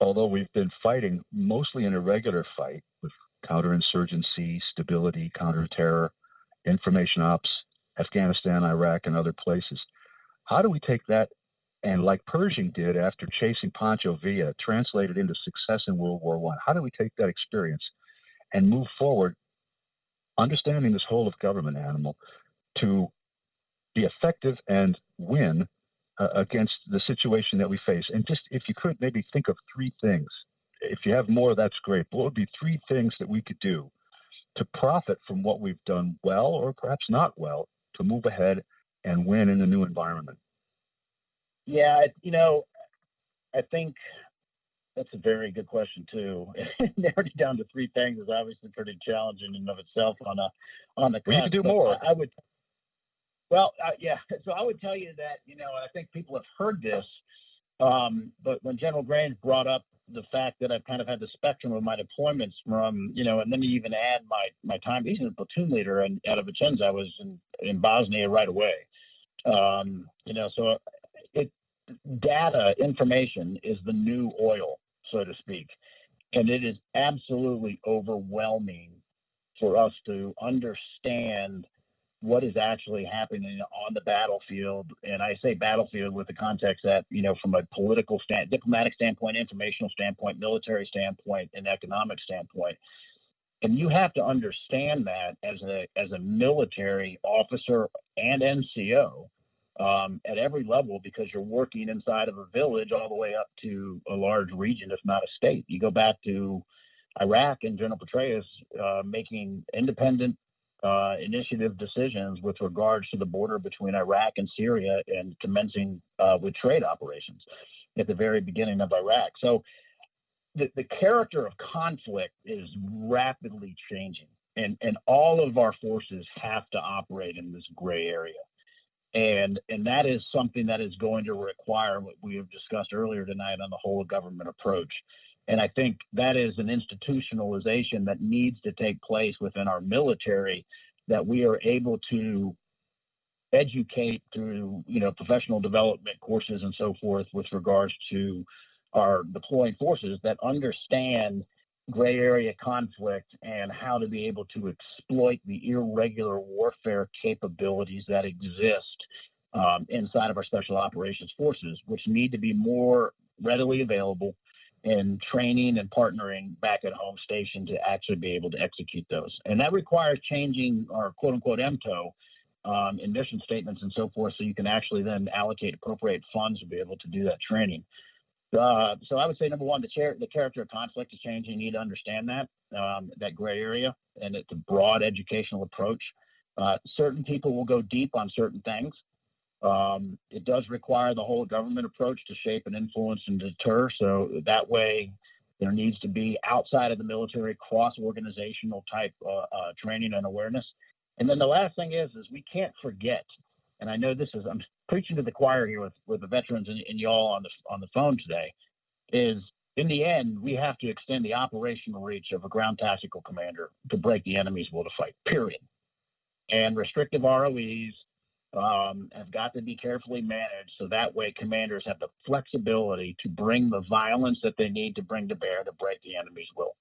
Speaker 3: Although we've been fighting mostly in a regular fight with counterinsurgency, stability, counterterror, information ops, Afghanistan, Iraq, and other places. How do we take that and, like Pershing did after chasing Pancho Villa, translate it into success in World War One? How do we take that experience and move forward, understanding this whole of government animal, to be effective and win uh, against the situation that we face? And just if you could maybe think of three things. If you have more, that's great. But what would be three things that we could do to profit from what we've done well or perhaps not well to move ahead and win in the new environment?
Speaker 5: Yeah, you know, I think that's a very good question too. Narrowing down to three things is obviously pretty challenging in of itself on a on the.
Speaker 3: We well, could do more.
Speaker 5: I, I would. Well, uh, yeah. So I would tell you that you know I think people have heard this, um, but when General Grange brought up the fact that I've kind of had the spectrum of my deployments from, you know, and then you even add my my time. He's a platoon leader, and out of Vicenza, I was in in Bosnia right away. Um, you know, so it data information is the new oil, so to speak, and it is absolutely overwhelming for us to understand what is actually happening on the battlefield. And I say battlefield with the context that, you know, from a political stand, diplomatic standpoint, informational standpoint, military standpoint, and economic standpoint. And you have to understand that as a as a military officer and NCO um, at every level because you're working inside of a village all the way up to a large region, if not a state. You go back to Iraq and General Petraeus uh, making independent uh, initiative decisions with regards to the border between Iraq and Syria and commencing uh, with trade operations at the very beginning of Iraq. So the, the character of conflict is rapidly changing, and, and all of our forces have to operate in this gray area. And, and that is something that is going to require what we have discussed earlier tonight on the whole government approach. And I think that is an institutionalization that needs to take place within our military that we are able to educate through, you know, professional development courses and so forth with regards to our deploying forces that understand gray area conflict and how to be able to exploit the irregular warfare capabilities that exist um, inside of our special operations forces, which need to be more readily available and training and partnering back at home station to actually be able to execute those. And that requires changing our quote unquote MTO um, mission statements and so forth, so you can actually then allocate appropriate funds to be able to do that training. Uh, so I would say number one, the, char- the character of conflict is changing. You need to understand that um, that gray area, and it's a broad educational approach. Uh, certain people will go deep on certain things. Um, it does require the whole government approach to shape and influence and deter. So that way, there needs to be outside of the military cross organizational type uh, uh, training and awareness. And then the last thing is, is we can't forget. And I know this is I'm preaching to the choir here with, with the veterans and, and y'all on the on the phone today. Is in the end, we have to extend the operational reach of a ground tactical commander to break the enemy's will to fight. Period. And restrictive ROEs um, have got to be carefully managed so that way commanders have the flexibility to bring the violence that they need to bring to bear to break the enemy's will.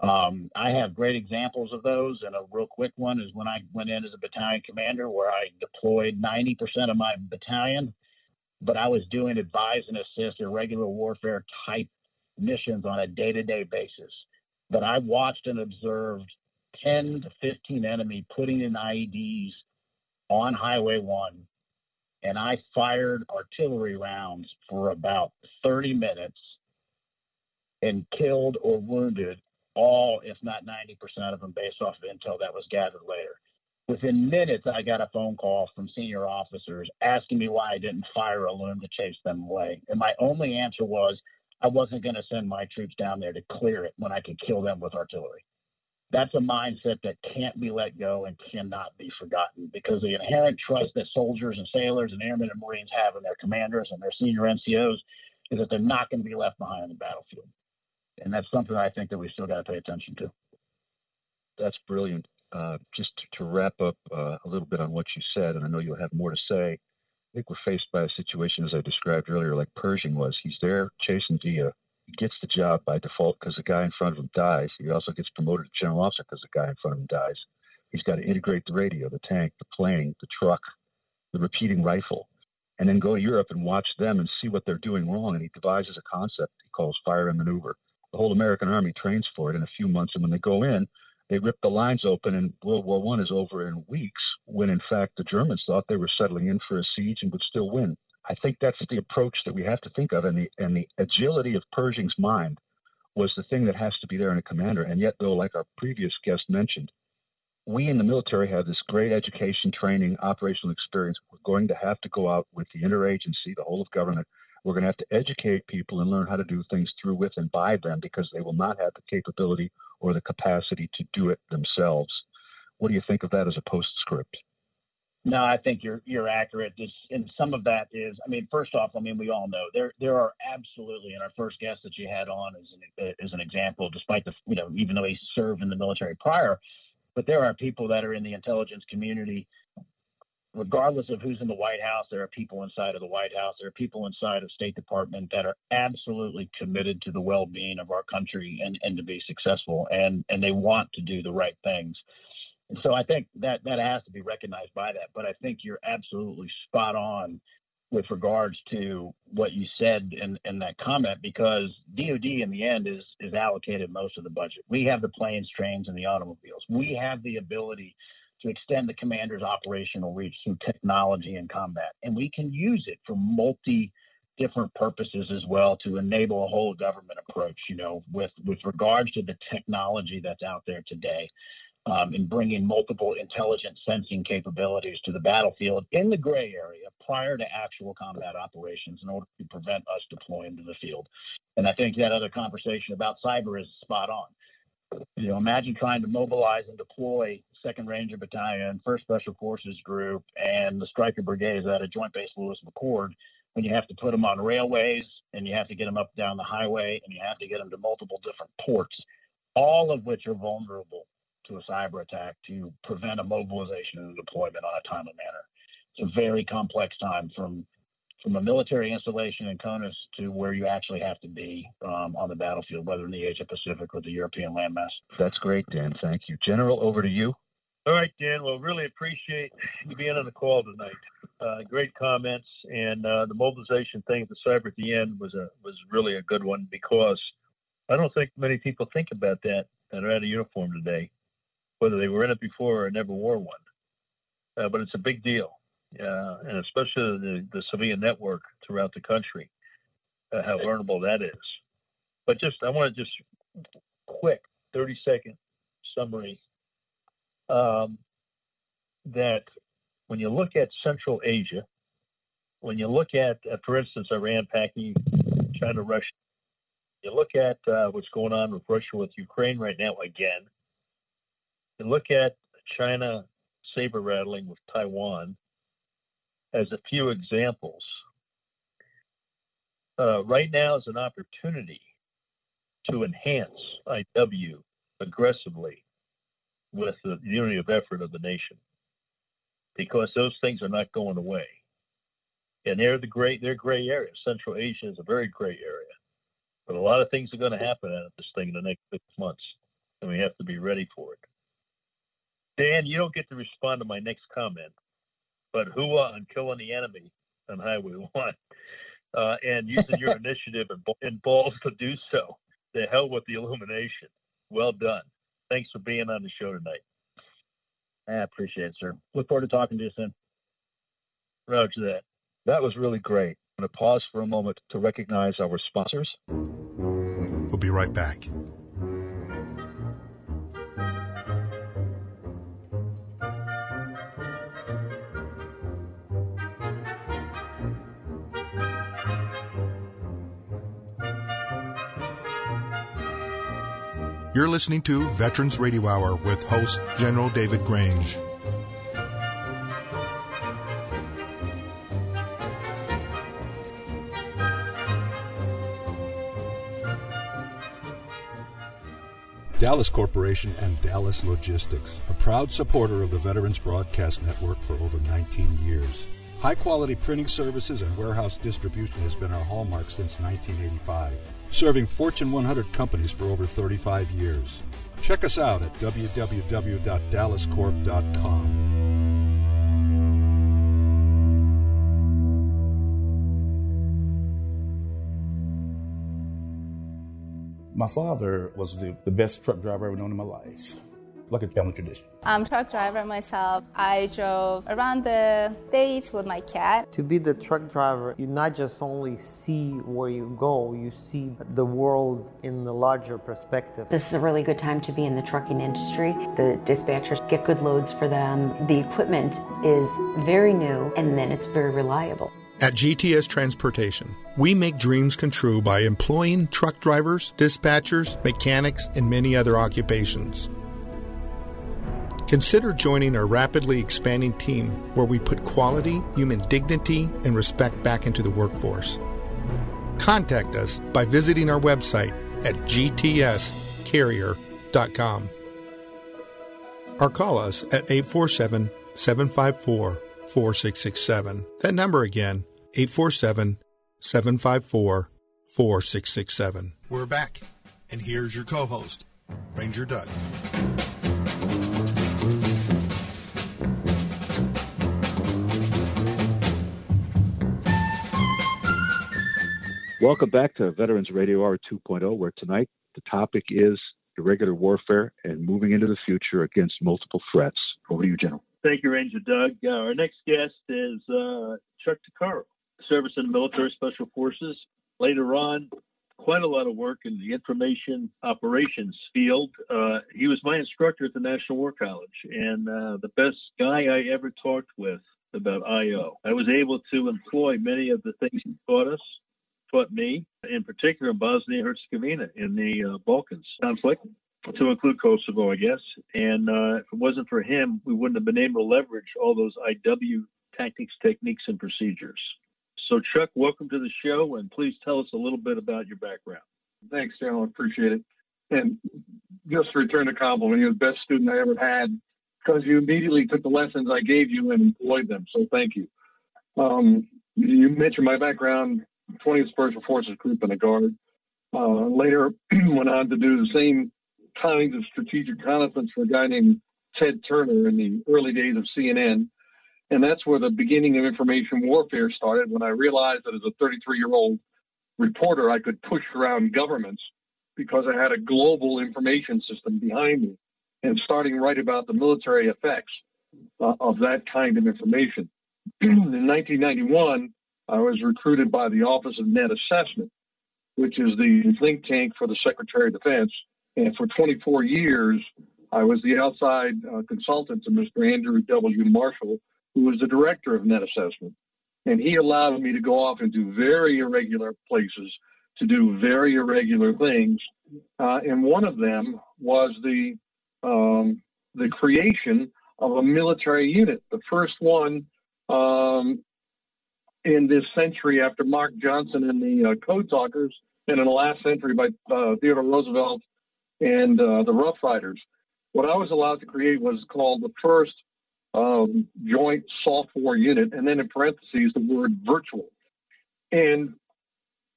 Speaker 5: Um, I have great examples of those, and a real quick one is when I went in as a battalion commander, where I deployed 90% of my battalion, but I was doing advise and assist irregular warfare type missions on a day to day basis. But I watched and observed 10 to 15 enemy putting in IEDs on Highway 1, and I fired artillery rounds for about 30 minutes and killed or wounded all, if not 90% of them, based off of intel that was gathered later. Within minutes, I got a phone call from senior officers asking me why I didn't fire illum to chase them away. And my only answer was I wasn't going to send my troops down there to clear it when I could kill them with artillery that's a mindset that can't be let go and cannot be forgotten because the inherent trust that soldiers and sailors and airmen and Marines have in their commanders and their senior NCOs is that they're not going to be left behind on the battlefield. And that's something I think that we still got to pay attention to.
Speaker 3: That's brilliant. Uh, just to, wrap up uh, a little bit on what you said, and I know you'll have more to say. I think we're faced by a situation, as I described earlier, like Pershing was. He's there chasing Dia he gets the job by default because the guy in front of him dies. He also gets promoted to general officer because the guy in front of him dies. He's got to integrate the radio, the tank, the plane, the truck, the repeating rifle, and then go to Europe and watch them and see what they're doing wrong. And he devises a concept he calls fire and maneuver. The whole American army trains for it in a few months, and when they go in, they rip the lines open, and World War One is over in weeks. When in fact the Germans thought they were settling in for a siege and would still win. I think that's the approach that we have to think of, and the and the agility of Pershing's mind was the thing that has to be there in a commander. And yet, though, like our previous guest mentioned, we in the military have this great education, training, operational experience. We're going to have to go out with the interagency, the whole of government. We're going to have to educate people and learn how to do things through, with, and by them because they will not have the capability or the capacity to do it themselves. What do you think of that as a postscript?
Speaker 5: No, I think you're you're accurate. It's, and some of that is, I mean, first off, I mean, we all know there there are absolutely, and our first guest that you had on is an uh, is an example, despite the you know even though he served in the military prior, but there are people that are in the intelligence community, regardless of who's in the White House. There are people inside of the White House. There are people inside of State Department that are absolutely committed to the well-being of our country and and to be successful, and and they want to do the right things. And so I think that that has to be recognized by that. But I think you're absolutely spot on with regards to what you said in, in that comment because DoD in the end is is allocated most of the budget. We have the planes, trains, and the automobiles. We have the ability to extend the commander's operational reach through technology and combat, and we can use it for multi different purposes as well to enable a whole government approach. You know, with with regards to the technology that's out there today um, in bringing multiple intelligent sensing capabilities to the battlefield in the gray area prior to actual combat operations in order to prevent us deploying to the field. And I think that other conversation about cyber is spot on. You know, imagine trying to mobilize and deploy Second Ranger Battalion, First Special Forces Group, and the Stryker Brigades at a Joint Base Lewis McChord when you have to put them on railways and you have to get them up down the highway and you have to get them to multiple different ports, all of which are vulnerable to a cyber attack to prevent a mobilization and a deployment on a timely manner. It's a very complex time from from a military installation in CONUS to where you actually have to be um, on the battlefield, whether in the Asia Pacific or the European landmass.
Speaker 3: That's great, Dan. Thank you. General, over to you.
Speaker 2: All right, Dan. Well, really appreciate you being on the call tonight. Uh, great comments, and uh, the mobilization thing, at the cyber at the end was a was really a good one because I don't think many people think about that that are out of uniform today whether they were in it before or never wore one. uh, but it's a big deal, uh, and especially the, the civilian network throughout the country, uh, how vulnerable that is. But just, I want to just quick 30 second summary um, that when you look at Central Asia, when you look at, uh, for instance, Iran, Pakistan, China, Russia, you look at uh, what's going on with Russia with Ukraine right now again. You look at China saber rattling with Taiwan as a few examples. Uh, right now is an opportunity to enhance IW aggressively with the unity of effort of the nation because those things are not going away. And they're the gray, they're gray areas. Central Asia is a very gray area. But a lot of things are going to happen out of this thing in the next six months, and we have to be ready for it. Dan, you don't get to respond to my next comment, but who on killing the enemy on Highway 1 uh, and using your initiative and, and balls to do so. The hell with the illumination. Well done. Thanks for being on the show tonight.
Speaker 5: I appreciate it, sir. Look forward to talking to you soon.
Speaker 2: Roger that.
Speaker 3: That was really great. I'm going to pause for a moment to recognize our sponsors.
Speaker 10: We'll be right back. You're listening to Veterans Radio Hour with host General David Grange.
Speaker 1: Dallas Corporation and Dallas Logistics, a proud supporter of the Veterans Broadcast Network for over 19 years. High quality printing services and warehouse distribution has been our hallmark since 1985 serving Fortune 100 companies for over 35 years. Check us out at www.dallascorp.com.
Speaker 6: My father was the, the best truck driver I've ever known in my life like a family tradition.
Speaker 7: I'm a truck driver myself. I drove around the states with my cat.
Speaker 8: To be the truck driver, you not just only see where you go, you see the world in the larger perspective.
Speaker 9: This is a really good time to be in the trucking industry. The dispatchers get good loads for them. The equipment is very new and then it's very reliable.
Speaker 10: At GTS Transportation, we make dreams come true by employing truck drivers, dispatchers, mechanics, and many other occupations. Consider joining our rapidly expanding team where we put quality, human dignity, and respect back into the workforce. Contact us by visiting our website at gtscarrier.com or call us at 847 754 4667. That number again, 847 754 4667. We're back, and here's your co host, Ranger Doug.
Speaker 3: Welcome back to Veterans Radio Hour 2.0, where tonight the topic is irregular warfare and moving into the future against multiple threats. Over to you, General.
Speaker 2: Thank you, Ranger Doug. Uh, our next guest is uh, Chuck de Caro, service in the military special forces. Later on, quite a lot of work in the information operations field. Uh, he was my instructor at the National War College and uh, the best guy I ever talked with about IO. I was able to employ many of the things he taught us taught me, in particular Bosnia Herzegovina in the uh, Balkans conflict, to include Kosovo, I guess. And uh, if it wasn't for him, we wouldn't have been able to leverage all those IW tactics, techniques, and procedures. So, Chuck, welcome to the show, and please tell us a little bit about your background.
Speaker 11: Thanks, Dale. Appreciate it. And just to return the compliment, you're the best student I ever had because you immediately took the lessons I gave you and employed them. So, thank you. Um, you mentioned my background 20th Special Forces Group in the Guard. Uh, later went on to do the same kinds of strategic reconnaissance for a guy named Ted Turner in the early days of CNN. And that's where the beginning of information warfare started when I realized that as a 33 year old reporter, I could push around governments because I had a global information system behind me. And starting right about the military effects, uh, of that kind of information. in 1991, I was recruited by the Office of Net Assessment, which is the think tank for the Secretary of Defense. And for 24 years, I was the outside uh, consultant to Mr. Andrew W. Marshall, who was the director of Net Assessment. And he allowed me to go off into very irregular places to do very irregular things. Uh, and one of them was the um, the creation of a military unit, the first one um, in this century after Mark Johnson and the uh, Code Talkers, and in the last century by uh, Theodore Roosevelt and uh, the Rough Riders. What I was allowed to create was called the first um, joint soft war unit, and then in parentheses the word virtual. And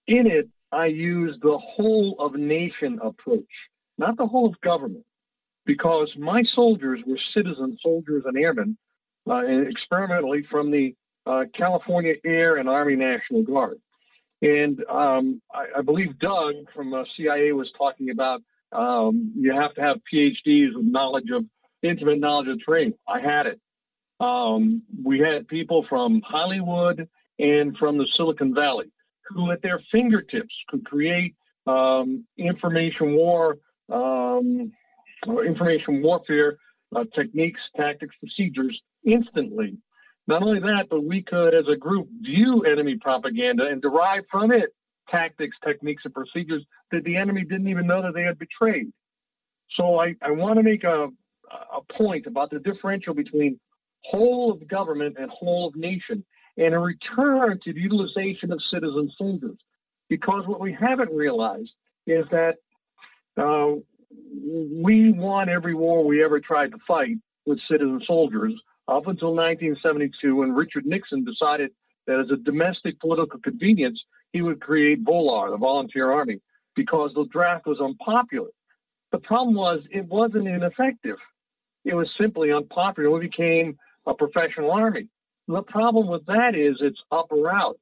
Speaker 11: in it, I used the whole of nation approach, not the whole of government, because my soldiers were citizen soldiers and airmen, uh, and experimentally from the uh, California Air and Army National Guard. And um, I, I, believe Doug from uh, CIA was talking about um, you have to have PhDs with knowledge of intimate knowledge of terrain. I had it. Um, we had people from Hollywood and from the Silicon Valley who, at their fingertips, could create um, information war, um, information warfare uh, techniques, tactics, procedures instantly. Not only that, but we could, as a group, view enemy propaganda and derive from it tactics, techniques, and procedures that the enemy didn't even know that they had betrayed. So I, I want to make a, a point about the differential between whole of government and whole of nation and a return to the utilization of citizen soldiers. Because what we haven't realized is that uh, we won every war we ever tried to fight with citizen soldiers up until 1972 when Richard Nixon decided that as a domestic political convenience, he would create VOLAR, the Volunteer Army, because the draft was unpopular. The problem was it wasn't ineffective. It was simply unpopular. It became a professional army. The problem with that is it's up or out.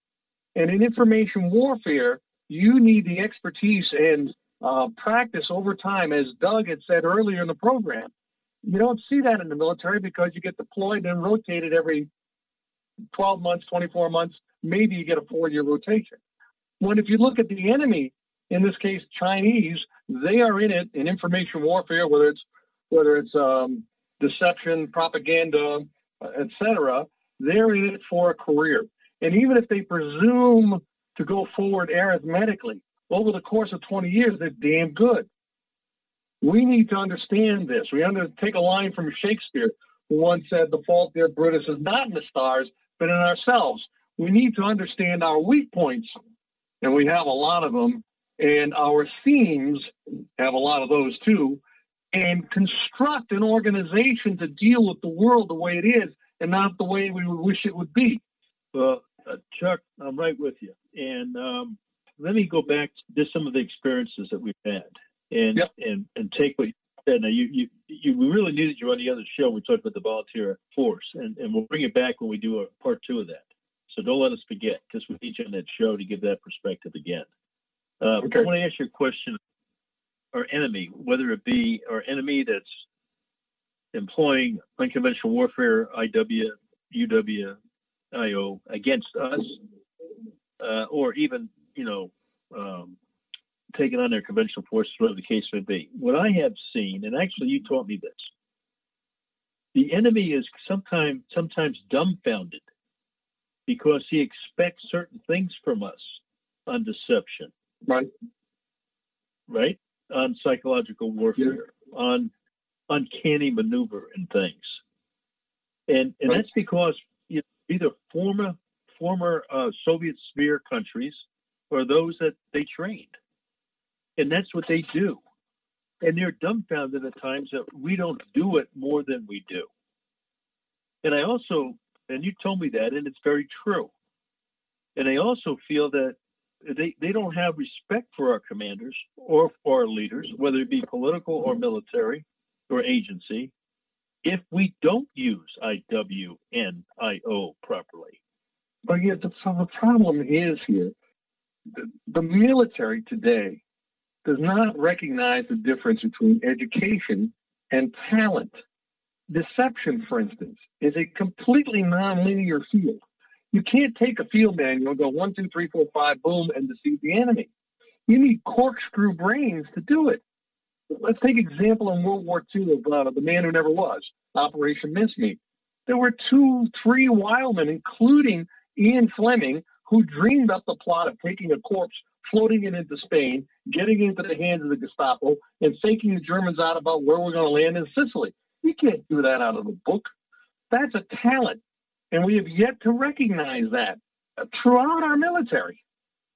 Speaker 11: And in information warfare, you need the expertise and uh, practice over time, as Doug had said earlier in the program. You don't see that in the military because you get deployed and rotated every 12 months, 24 months, maybe you get a four year rotation. When if you look at the enemy, in this case Chinese, they are in it in information warfare, whether it's whether it's um, deception, propaganda, etc. They're in it for a career, and even if they presume to go forward arithmetically over the course of 20 years, they're damn good. We need to understand this. We under take a line from Shakespeare, who once said, "The fault, dear Brutus, is not in the stars, but in ourselves." We need to understand our weak points and we have a lot of them. And our themes have a lot of those too. And construct an organization to deal with the world the way it is and not the way we would wish it would be.
Speaker 2: Well, uh, Chuck, I'm right with you. And um, let me go back to some of the experiences that we've had and yep. and, and take what you said. Now, you, you, you, we really needed you on the other show. We talked about the volunteer force, and, and we'll bring it back when we do a part two of that. So don't let us forget because we need you on that show to give that perspective again. Uh, okay. I want to ask you a question. Our enemy, whether it be our enemy that's employing unconventional warfare, IW, UW, IO against us, uh, or even, you know, um, taking on their conventional forces, whatever the case may be. What I have seen, and actually you taught me this, the enemy is sometimes sometimes dumbfounded because he expects certain things from us on deception.
Speaker 11: Right.
Speaker 2: Right? On psychological warfare, yeah. on uncanny maneuver and things. And and right. that's because you know, either former former uh, Soviet sphere countries or those that they trained. And that's what they do. And they're dumbfounded at times that we don't do it more than we do. And I also and you told me that, and it's very true. And I also feel that they, they don't have respect for our commanders or for our leaders, whether it be political or military or agency, if we don't use IWNIO properly.
Speaker 11: But yet the, the problem is here the, the military today does not recognize the difference between education and talent deception, for instance, is a completely nonlinear field. You can't take a field manual and go one, two, three, four, five, boom, and deceive the enemy. You need corkscrew brains to do it. Let's take example in World War II of uh, the man who never was, Operation Mincemeat. There were two, three wild men, including Ian Fleming, who dreamed up the plot of taking a corpse, floating it into Spain, getting it into the hands of the Gestapo, and faking the Germans out about where we're going to land in Sicily. You can't do that out of a book. That's a talent. And we have yet to recognize that throughout our military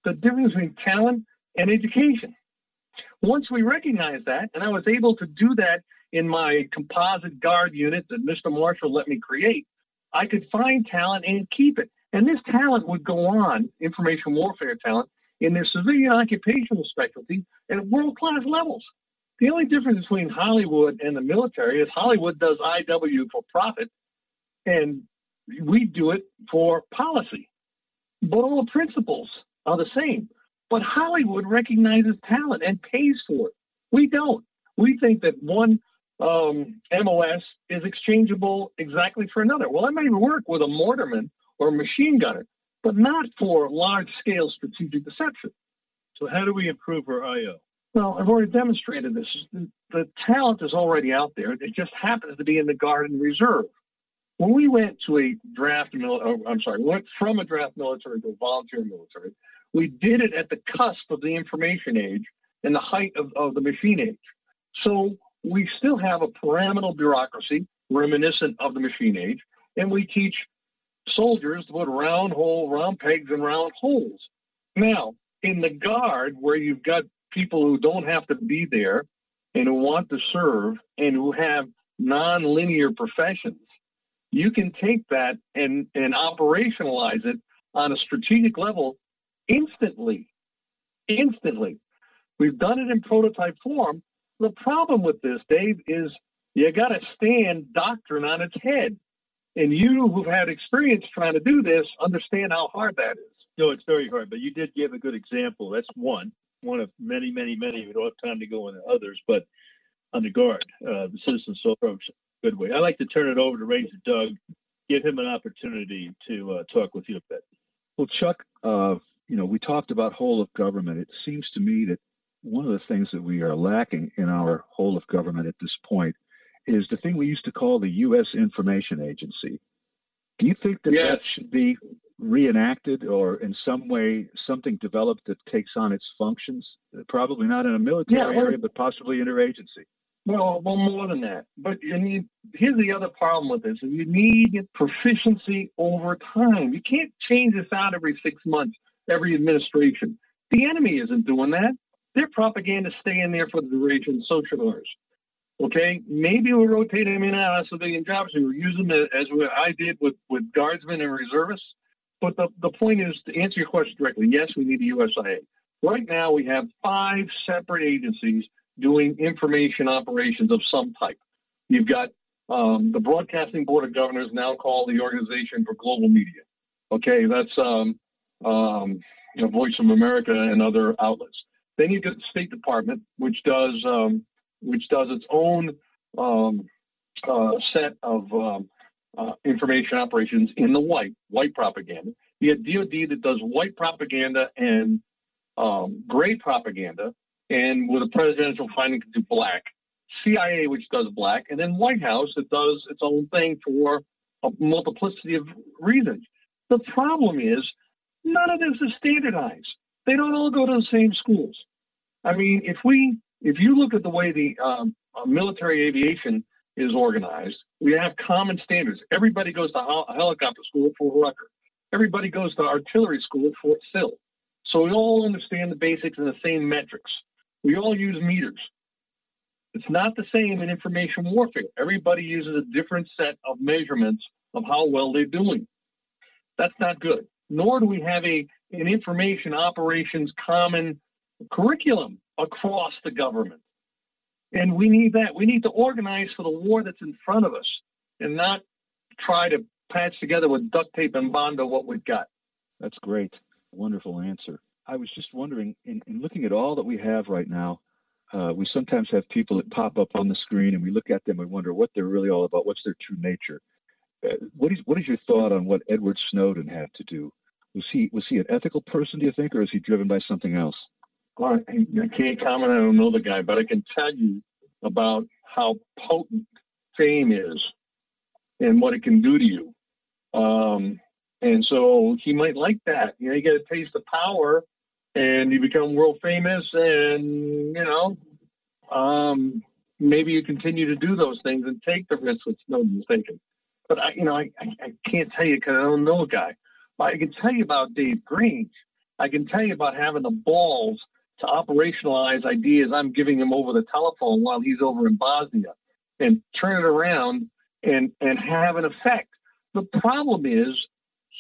Speaker 11: the difference between talent and education. Once we recognize that, and I was able to do that in my composite guard unit that Mr. Marshall let me create, I could find talent and keep it. And this talent would go on, information warfare talent, in their civilian occupational specialty at world class levels. The only difference between Hollywood and the military is Hollywood does IW for profit, and we do it for policy. But all the principles are the same. But Hollywood recognizes talent and pays for it. We don't. We think that one um, MOS is exchangeable exactly for another. Well, that may work with a mortarman or a machine gunner, but not for large scale strategic deception.
Speaker 2: So, how do we improve our IO?
Speaker 11: Well, I've already demonstrated this. The, talent is already out there. It just happens to be in the Guard and Reserve. When we went to a draft, oh, I'm sorry, went from a draft military to a volunteer military, we did it at the cusp of the information age and the height of, of the machine age. So we still have a pyramidal bureaucracy reminiscent of the machine age, and we teach soldiers to put round hole, round pegs in round holes. Now, in the guard, where you've got people who don't have to be there and who want to serve and who have non-linear professions, you can take that and, and operationalize it on a strategic level instantly. Instantly. We've done it in prototype form. The problem with this, Dave, is you got to stand doctrine on its head. And you who've had experience trying to do this understand how hard that is.
Speaker 2: No, it's very hard, but you did give a good example. That's one, one of many, many, many. We don't have time to go into others, but on the guard, uh, the citizens approach good way. I'd like to turn it over to Ranger Doug, give him an opportunity to uh, talk with you a bit.
Speaker 3: Well, Chuck, uh, you know, we talked about whole of government. It seems to me that one of the things that we are lacking in our whole of government at this point is the thing we used to call the U.S. Information Agency. Do you think that
Speaker 11: yes.
Speaker 3: that should be reenacted or in some way something developed that takes on its functions? Probably not in a military
Speaker 11: yeah, well,
Speaker 3: area, but possibly interagency.
Speaker 11: Well, well, more than that. But you need, here's the other problem with this: you need proficiency over time. You can't change this out every six months, every administration. The enemy isn't doing that. Their propaganda stay in there for the duration. So should ours. Okay, maybe we'll rotate them in and out of civilian jobs. and We use them as I did with with guardsmen and reservists. But the, the point is to answer your question directly. Yes, we need a USIA. Right now, we have five separate agencies doing information operations of some type. You've got um, the Broadcasting Board of Governors, now called the Organization for Global Media. Okay, that's um, um, you know, Voice of America and other outlets. Then you've got the State Department, which does um, which does its own um, uh, set of um, uh, information operations in the white white propaganda. You have DoD that does white propaganda and um, gray propaganda, and with a presidential finding to do black, CIA which does black, and then White House that does its own thing for a multiplicity of reasons. The problem is none of this is standardized. They don't all go to the same schools. I mean, if we if you look at the way the um, uh, military aviation is organized, we have common standards. Everybody goes to helicopter school at Fort Rucker. Everybody goes to artillery school at Fort Sill. So we all understand the basics and the same metrics. We all use meters. It's not the same in information warfare. Everybody uses a different set of measurements of how well they're doing. That's not good. Nor do we have a an information operations common curriculum across the government. And we need that. We need to organize for the war that's in front of us and not try to patch together with duct tape and Bondo what we've got.
Speaker 3: That's great. Wonderful answer. I was just wondering, in, in looking at all that we have right now, uh, we sometimes have people that pop up on the screen and we look at them and wonder what they're really all about. What's their true nature? Uh, what is what is your thought on what Edward Snowden had to do? Was he was he an ethical person? Do you think, or is he driven by something else?
Speaker 11: Well, I, can't comment. I don't know the guy, but I can tell you about how potent fame is and what it can do to you. Um, and so he might like that. You know, you get a taste of power and you become world famous and, you know, um, maybe you continue to do those things and take the risks that Snowden's taken. But I, you know, I, I, can't tell you because I don't know a guy. But I can tell you about Dave Grange. I can tell you about having the balls to operationalize ideas I'm giving him over the telephone while he's over in Bosnia and turn it around and and have an effect. The problem is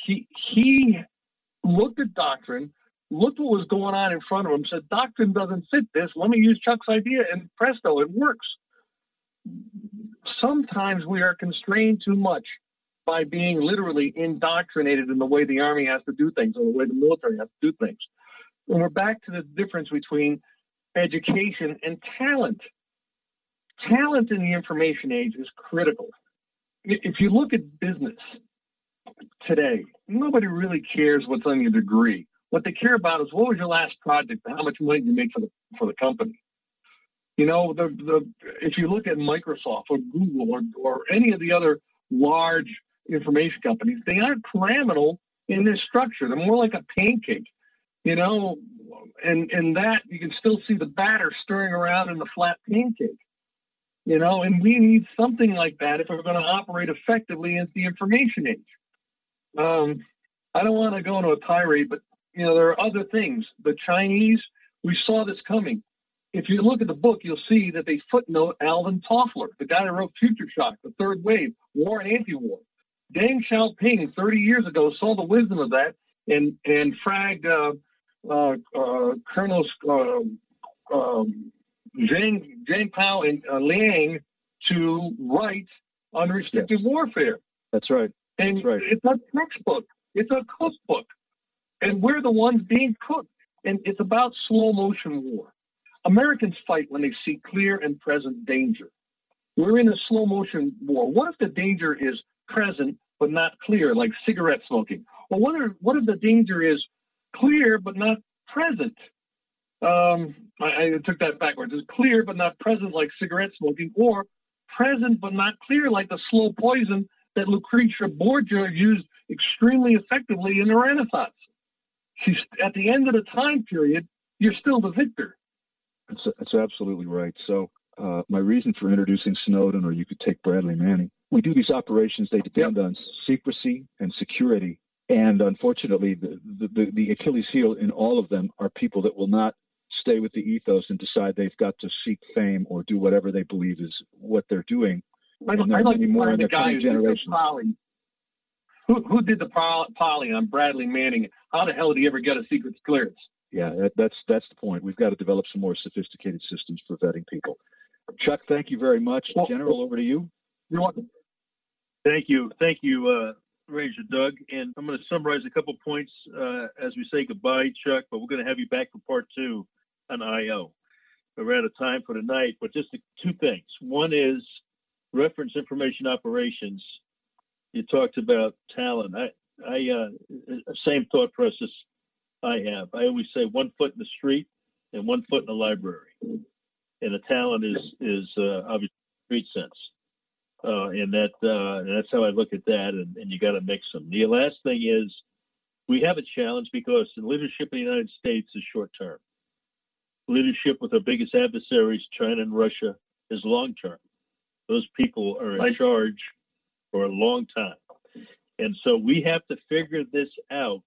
Speaker 11: he he looked at doctrine, looked what was going on in front of him, said doctrine doesn't fit this. Let me use Chuck's idea, and presto, it works. Sometimes we are constrained too much by being literally indoctrinated in the way the army has to do things or the way the military has to do things. And we're back to the difference between education and talent. Talent in the information age is critical. If you look at business today, nobody really cares what's on your degree. What they care about is what was your last project how much money you make for the for the company. You know, the the if you look at Microsoft or Google or, or any of the other large information companies, they aren't pyramidal in this structure. They're more like a pancake you know, and and that you can still see the batter stirring around in the flat pancake. You know, and we need something like that if we're going to operate effectively in the information age. Um, I don't want to go into a tirade, but you know, there are other things. The Chinese, we saw this coming. If you look at the book, you'll see that they footnote Alvin Toffler, the guy that wrote Future Shock, The Third Wave, War and Anti-War. Deng Xiaoping, 30 years ago, saw the wisdom of that and and fragged uh, uh, uh, Colonels um, um, Zhang, Zhang Pao and uh, Liang to write unrestricted yes. warfare.
Speaker 3: That's right.
Speaker 11: And
Speaker 3: That's right.
Speaker 11: it's a textbook. It's a cookbook. And we're the ones being cooked. And it's about slow motion war. Americans fight when they see clear and present danger. We're in a slow motion war. What if the danger is present but not clear, like cigarette smoking? Well, what, are, what if the danger is clear but not present. Um, I, I, took that backwards. It's clear but not present, like cigarette smoking, or present but not clear, like the slow poison that Lucretia Borgia used extremely effectively in the Renaissance. She's at the end of the time period, you're still the victor.
Speaker 3: That's, that's absolutely right. So, uh, my reason for introducing Snowden, or you could take Bradley Manning, we do these operations, they depend yep. on secrecy and security and unfortunately, the, the, the Achilles heel in all of them are people that will not stay with the ethos and decide they've got to seek fame or do whatever they believe is what they're doing.
Speaker 11: I, and I like more in the guy who generation. Who, who did the poly on Bradley Manning? How the hell did he ever get a secret clearance?
Speaker 3: Yeah, that, that's that's the point. We've got to develop some more sophisticated systems for vetting people. Chuck, thank you very much. General, over to you.
Speaker 11: You're welcome.
Speaker 2: Thank you, thank you, uh, Ranger Doug, and I'm going to summarize a couple points uh, as we say goodbye, Chuck. But we're going to have you back for part two on IO. We're out of time for tonight, but just two things. One is reference information operations. You talked about talent. I, I, uh, same thought process I have. I always say one foot in the street and one foot in the library, and the talent is is uh, obviously street sense. Uh, and that uh, and that's how I look at that. And, and you got to mix them. The last thing is we have a challenge because the leadership in the United States is short term. Leadership with our biggest adversaries, China and Russia, is long term. Those people are in charge for a long time. And so we have to figure this out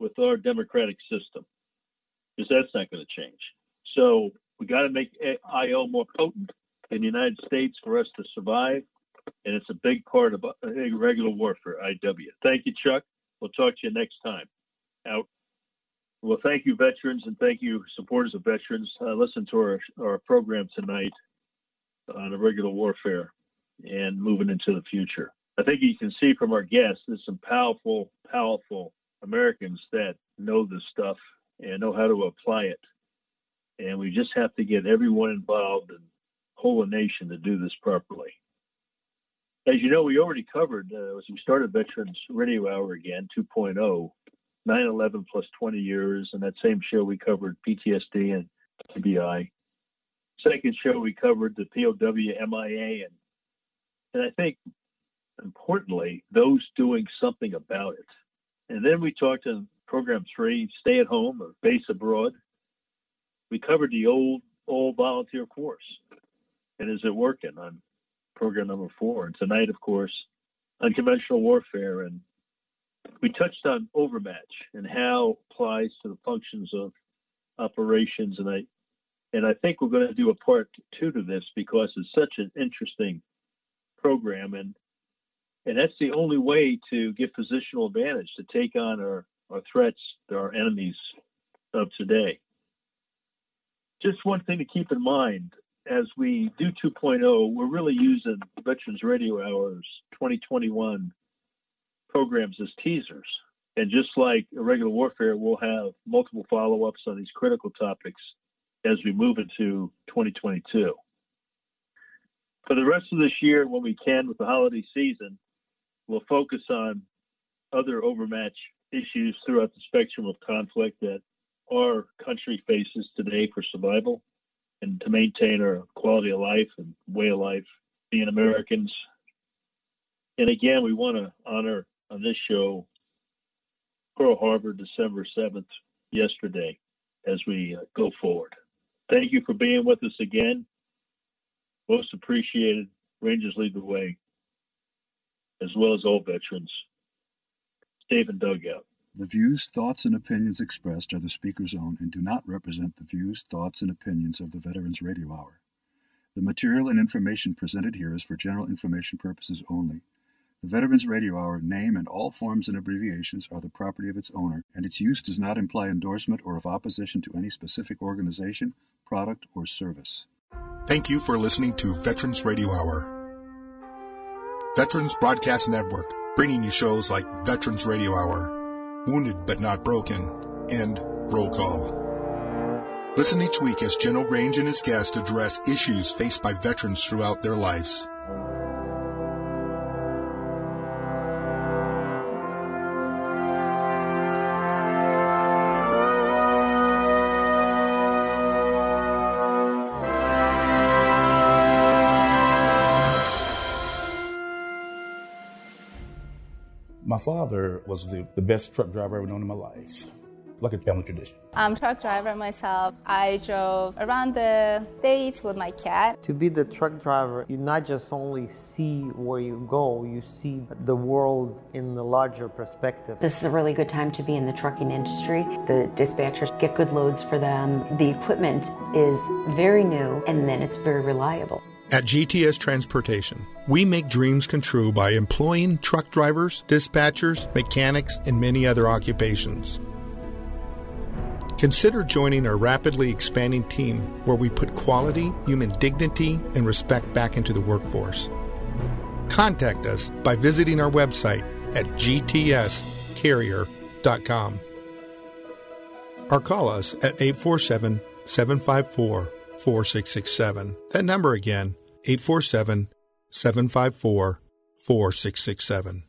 Speaker 2: with our democratic system because that's not going to change. So we got to make IO more potent in the United States for us to survive and it's a big part of uh, regular warfare, IW. Thank you, Chuck. We'll talk to you next time. Out. Well, thank you, veterans, and thank you, supporters of veterans. Uh, listen to our, our program tonight on irregular warfare and moving into the future. I think you can see from our guests, there's some powerful, powerful Americans that know this stuff and know how to apply it And we just have to get everyone involved and whole a nation to do this properly. As you know, we already covered, uh, as we started Veterans Radio Hour again, 2.0, 9 11 plus 20 years. And that same show, we covered PTSD and TBI. Second show, we covered the POW MIA. And, and I think, importantly, those doing something about it. And then we talked in program three, stay at home or base abroad. We covered the old, old volunteer force. And is it working on program number four? And tonight, of course, unconventional warfare. And we touched on overmatch and how it applies to the functions of operations. And I, and I think we're going to do a part two to this because it's such an interesting program. And and that's the only way to get positional advantage to take on our, our threats, our enemies of today. Just one thing to keep in mind as we do 2.0, we're really using Veterans Radio Hours 2021 programs as teasers. And just like irregular warfare, we'll have multiple follow ups on these critical topics as we move into 2022. For the rest of this year, when we can with the holiday season, we'll focus on other overmatch issues throughout the spectrum of conflict that our country faces today for survival and to maintain our quality of life and way of life, being Americans. And again, we want to honor on this show Pearl Harbor, December 7th, yesterday, as we uh, go forward. Thank you for being with us again. Most appreciated. Rangers lead the way as well as all veterans. Dave and Doug out.
Speaker 1: The views, thoughts, and opinions expressed are the speaker's own and do not represent the views, thoughts, and opinions of the Veterans Radio Hour. The material and information presented here is for general information purposes only. The Veterans Radio Hour name and all forms and abbreviations are the property of its owner, and its use does not imply endorsement or of opposition to any specific organization, product, or service.
Speaker 10: Thank you for listening to Veterans Radio Hour. Veterans Broadcast Network, bringing you shows like Veterans Radio Hour, Wounded But Not Broken, and Roll Call. Listen each week as General Grange and his guests address issues faced by veterans throughout their lives.
Speaker 6: My father was the, the best truck driver I've ever known in my life. Like a family tradition.
Speaker 7: I'm a truck driver myself. I drove around the states with my cat.
Speaker 8: To be the truck driver, you not just only see where you go, you see the world in the larger perspective.
Speaker 9: This is a really good time to be in the trucking industry. The dispatchers get good loads for them. The equipment is very new and then it's very reliable.
Speaker 10: At GTS Transportation, we make dreams come true by employing truck drivers, dispatchers, mechanics, and many other occupations. Consider joining our rapidly expanding team where we put quality, human dignity, and respect back into the workforce. Contact us by visiting our website at gtscarrier.com or call us at 847 754 4667. That number again, 847 754 4667.